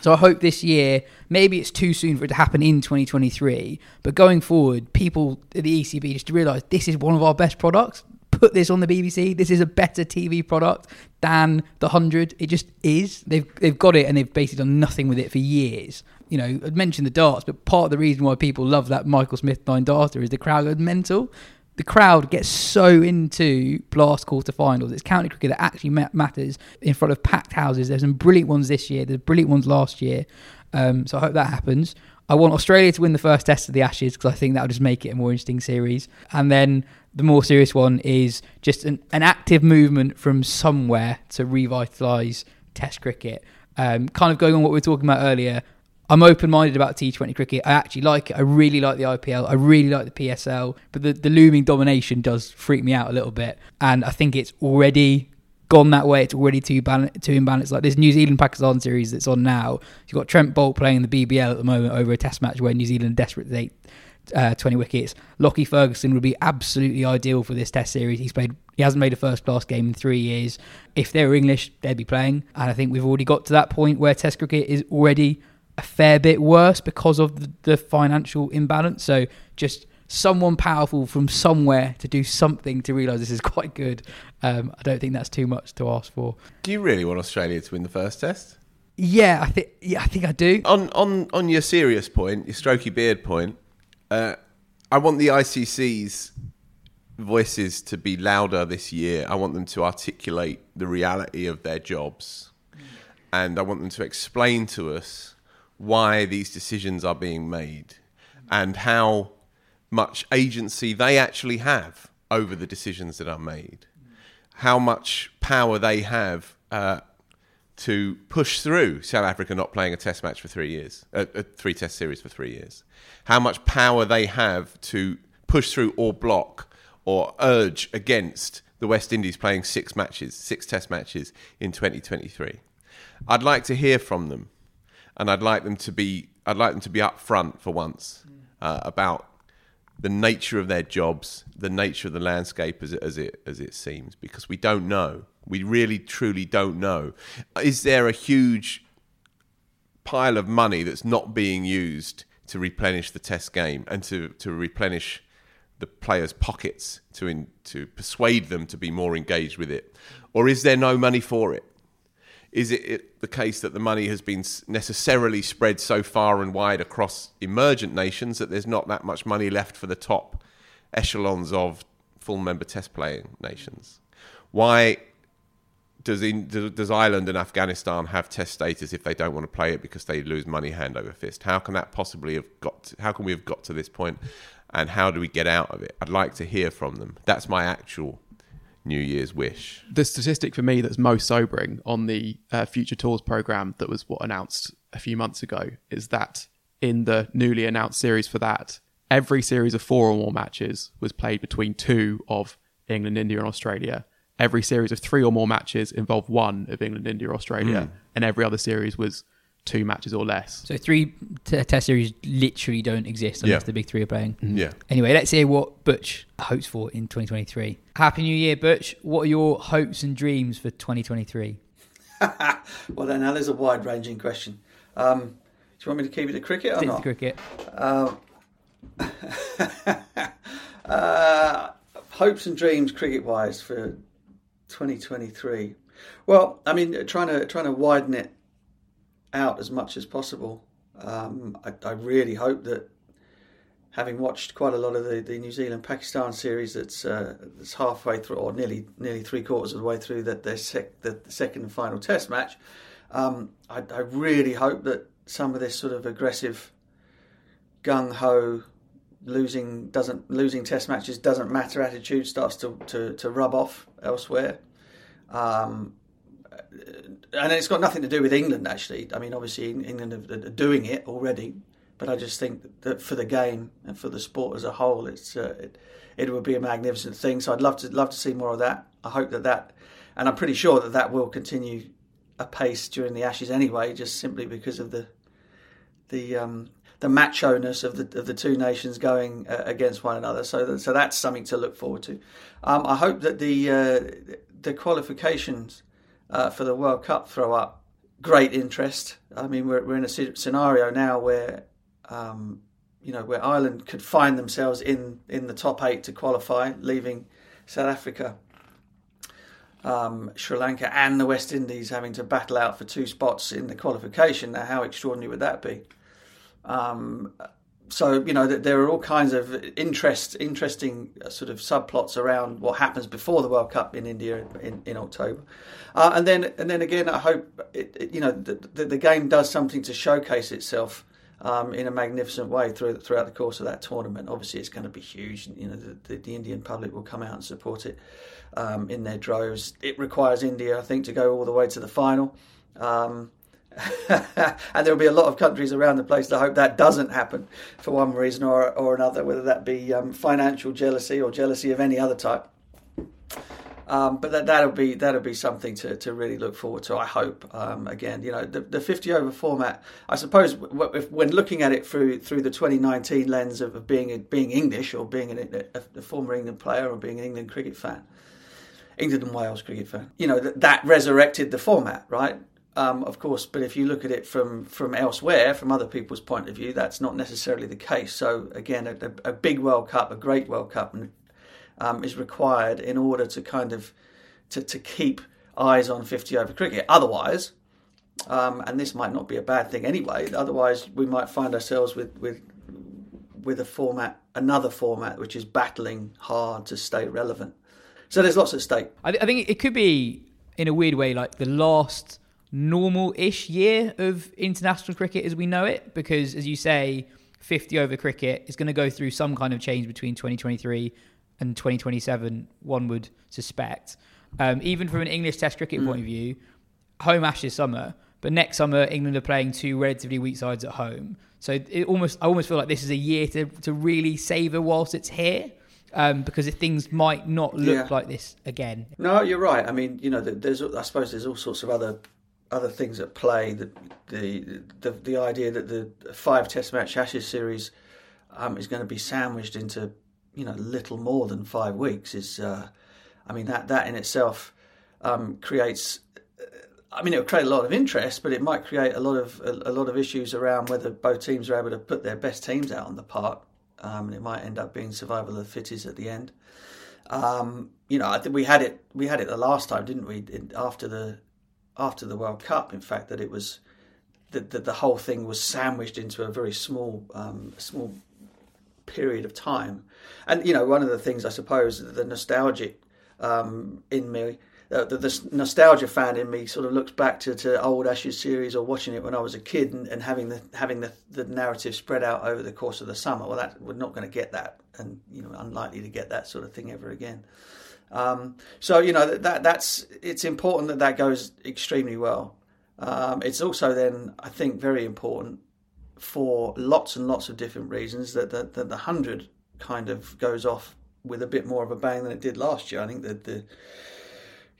So I hope this year, maybe it's too soon for it to happen in 2023, but going forward, people at the ECB just to realise this is one of our best products. Put this on the BBC. This is a better TV product than the hundred. It just is. They've they've got it and they've basically done nothing with it for years. You know, I'd mentioned the darts, but part of the reason why people love that Michael Smith nine darter is the crowd goes mental the crowd gets so into blast quarterfinals. It's county cricket that actually matters in front of packed houses. There's some brilliant ones this year. There's brilliant ones last year. Um, so I hope that happens. I want Australia to win the first test of the Ashes because I think that'll just make it a more interesting series. And then the more serious one is just an, an active movement from somewhere to revitalise Test cricket. Um, kind of going on what we were talking about earlier. I'm open minded about T20 cricket. I actually like it. I really like the IPL. I really like the PSL. But the, the looming domination does freak me out a little bit. And I think it's already gone that way. It's already too, ban- too imbalanced. Like this New Zealand Pakistan series that's on now. You've got Trent Boult playing the BBL at the moment over a test match where New Zealand are desperate to take uh, 20 wickets. Lockie Ferguson would be absolutely ideal for this test series. He's played he hasn't made a first class game in three years. If they were English, they'd be playing. And I think we've already got to that point where Test cricket is already a fair bit worse because of the, the financial imbalance. So just someone powerful from somewhere to do something to realise this is quite good. Um, I don't think that's too much to ask for. Do you really want Australia to win the first test? Yeah, I think yeah, I think I do. On on on your serious point, your strokey beard point, uh, I want the ICC's voices to be louder this year. I want them to articulate the reality of their jobs, and I want them to explain to us why these decisions are being made and how much agency they actually have over the decisions that are made, how much power they have uh, to push through South Africa not playing a test match for three years, a, a three test series for three years, how much power they have to push through or block or urge against the West Indies playing six matches, six test matches in 2023. I'd like to hear from them and I'd like them to be I'd like them to be upfront for once uh, about the nature of their jobs, the nature of the landscape as it, as it as it seems, because we don't know. We really truly don't know. Is there a huge pile of money that's not being used to replenish the test game and to, to replenish the players' pockets to in, to persuade them to be more engaged with it, or is there no money for it? Is it, the case that the money has been necessarily spread so far and wide across emergent nations that there's not that much money left for the top echelons of full member test playing nations? Why does, in, does Ireland and Afghanistan have test status if they don't want to play it because they lose money hand over fist? How can that possibly have got? To, how can we have got to this point, and how do we get out of it? I'd like to hear from them. That's my actual New Year's wish. The statistic for me that's most sobering on the uh, Future Tours program that was what announced a few months ago is that in the newly announced series for that, every series of four or more matches was played between two of England, India, and Australia. Every series of three or more matches involved one of England, India, or Australia, mm. and every other series was two matches or less. So three t- test series literally don't exist unless yeah. the big three are playing. Mm-hmm. Yeah. Anyway, let's hear what Butch hopes for in 2023. Happy New Year, Butch. What are your hopes and dreams for 2023? well, then, now there's a wide ranging question. Um, do you want me to keep it to cricket or Stick not? cricket. Uh, uh, hopes and dreams cricket wise for 2023. Well, I mean, trying to trying to widen it out as much as possible. Um, I, I, really hope that, having watched quite a lot of the, the New Zealand Pakistan series, that's uh, that's halfway through or nearly nearly three quarters of the way through that their sec, the, second and final Test match. Um, I, I, really hope that some of this sort of aggressive, gung ho, losing doesn't losing Test matches doesn't matter attitude starts to to, to rub off elsewhere. Um, and it's got nothing to do with England actually. I mean, obviously England are, doing it already, but I just think that for the game and for the sport as a whole, it's uh, it, it would be a magnificent thing. So I'd love to love to see more of that. I hope that that, and I'm pretty sure that that will continue apace during the Ashes anyway, just simply because of the the um, the macho ness of the of the two nations going uh, against one another. So that, so that's something to look forward to. Um, I hope that the uh, the qualifications uh, for the World Cup throw up great interest. I mean, we're we're in a scenario now where um, you know where Ireland could find themselves in in the top eight to qualify, leaving South Africa. Um, Sri Lanka and the West Indies having to battle out for two spots in the qualification. Now, how extraordinary would that be? Um, so you know there are all kinds of interest, interesting uh, sort of subplots around what happens before the World Cup in India in, in October, uh, and then and then again, I hope it, it, you know the, the, the, game does something to showcase itself um, in a magnificent way through, throughout the course of that tournament. Obviously, it's going to be huge. You know, the, the Indian public will come out and support it um, in their droves. It requires India, I think, to go all the way to the final. Um, and there'll be a lot of countries around the place that hope that doesn't happen for one reason or, or another, whether that be um, financial jealousy or jealousy of any other type. Um, but that, that'll be that'll be something to, to really look forward to. I hope. Um, again, you know, the, the 50 over format. I suppose if, when looking at it through through the 2019 lens of, being being English or being a, a, former England player or being an England cricket fan, England and Wales cricket fan, you know, that, that resurrected the format, right? Um, of course, but if you look at it from from elsewhere, from other people's point of view, that's not necessarily the case. So again, a, a big World Cup, a great World Cup, um, is required in order to kind of to, to keep eyes on 50 over cricket. Otherwise, um, and this might not be a bad thing anyway. Otherwise, we might find ourselves with with with a format, another format, which is battling hard to stay relevant. So there's lots at stake. I, I think it could be, in a weird way, like the last normal-ish year of international cricket as we know it because as you say 50 over cricket is going to go through some kind of change between 2023 and 2027 one would suspect um, even from an english test cricket mm. point of view home ashes summer but next summer england are playing two relatively weak sides at home so it almost i almost feel like this is a year to, to really savour whilst it's here um, because things might not look yeah. like this again. No, you're right. I mean, you know, there's I suppose there's all sorts of other other things at play. The the the, the idea that the five Test match Ashes series um, is going to be sandwiched into you know little more than five weeks is, uh, I mean that that in itself um, creates. Uh, I mean, it will create a lot of interest, but it might create a lot of a, a, lot of issues around whether both teams are able to put their best teams out on the park, um, and it might end up being survival of the fittest at the end. Um, you know, I think we had it we had it the last time, didn't we? After the after the World Cup, in fact, that it was that, that the whole thing was sandwiched into a very small um, small period of time. And you know, one of the things I suppose the nostalgic um, in me, uh, the, the, nostalgia fan in me, sort of looks back to, to old Ashes series or watching it when I was a kid and, and having the having the, the narrative spread out over the course of the summer. Well, that we're not going to get that, and you know, unlikely to get that sort of thing ever again. Um, so you know that that's it's important that that goes extremely well. Um, it's also then I think very important for lots and lots of different reasons that the, that the hundred kind of goes off with a bit more of a bang than it did last year. I think that the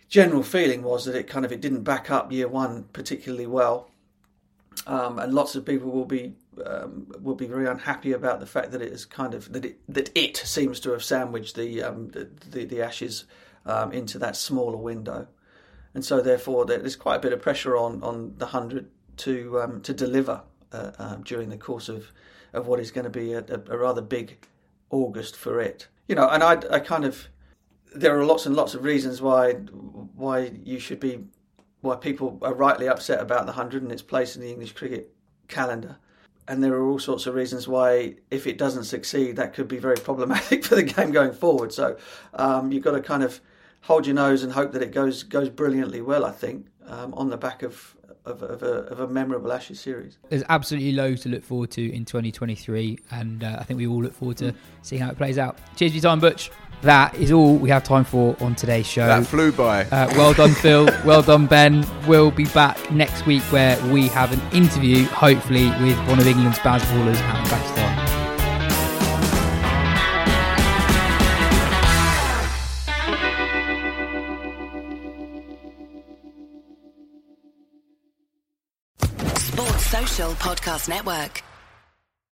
general feeling was that it kind of it didn't back up year one particularly well, um, and lots of people will be um, will be very unhappy about the fact that it is kind of that it that it seems to have sandwiched the um, the, the, the, ashes um, into that smaller window, and so therefore there's quite a bit of pressure on on the hundred to um, to deliver uh, um, during the course of of what is going to be a, a, rather big August for it. You know, and I I kind of there are lots and lots of reasons why why you should be why people are rightly upset about the hundred and its place in the English cricket calendar and there are all sorts of reasons why, if it doesn't succeed, that could be very problematic for the game going forward. So um, you've got to kind of hold your nose and hope that it goes goes brilliantly well. I think um, on the back of of, of, a, of, a, memorable Ashes series. There's absolutely loads to look forward to in 2023, and uh, I think we all look forward to mm. seeing how it plays out. Cheers for your time, Butch that is all we have time for on today's show. That flew by. Uh, well done, Phil. well done, Ben. We'll be back next week where we have an interview, hopefully, with one of England's best ballers out in Pakistan. Sports Social Podcast Network.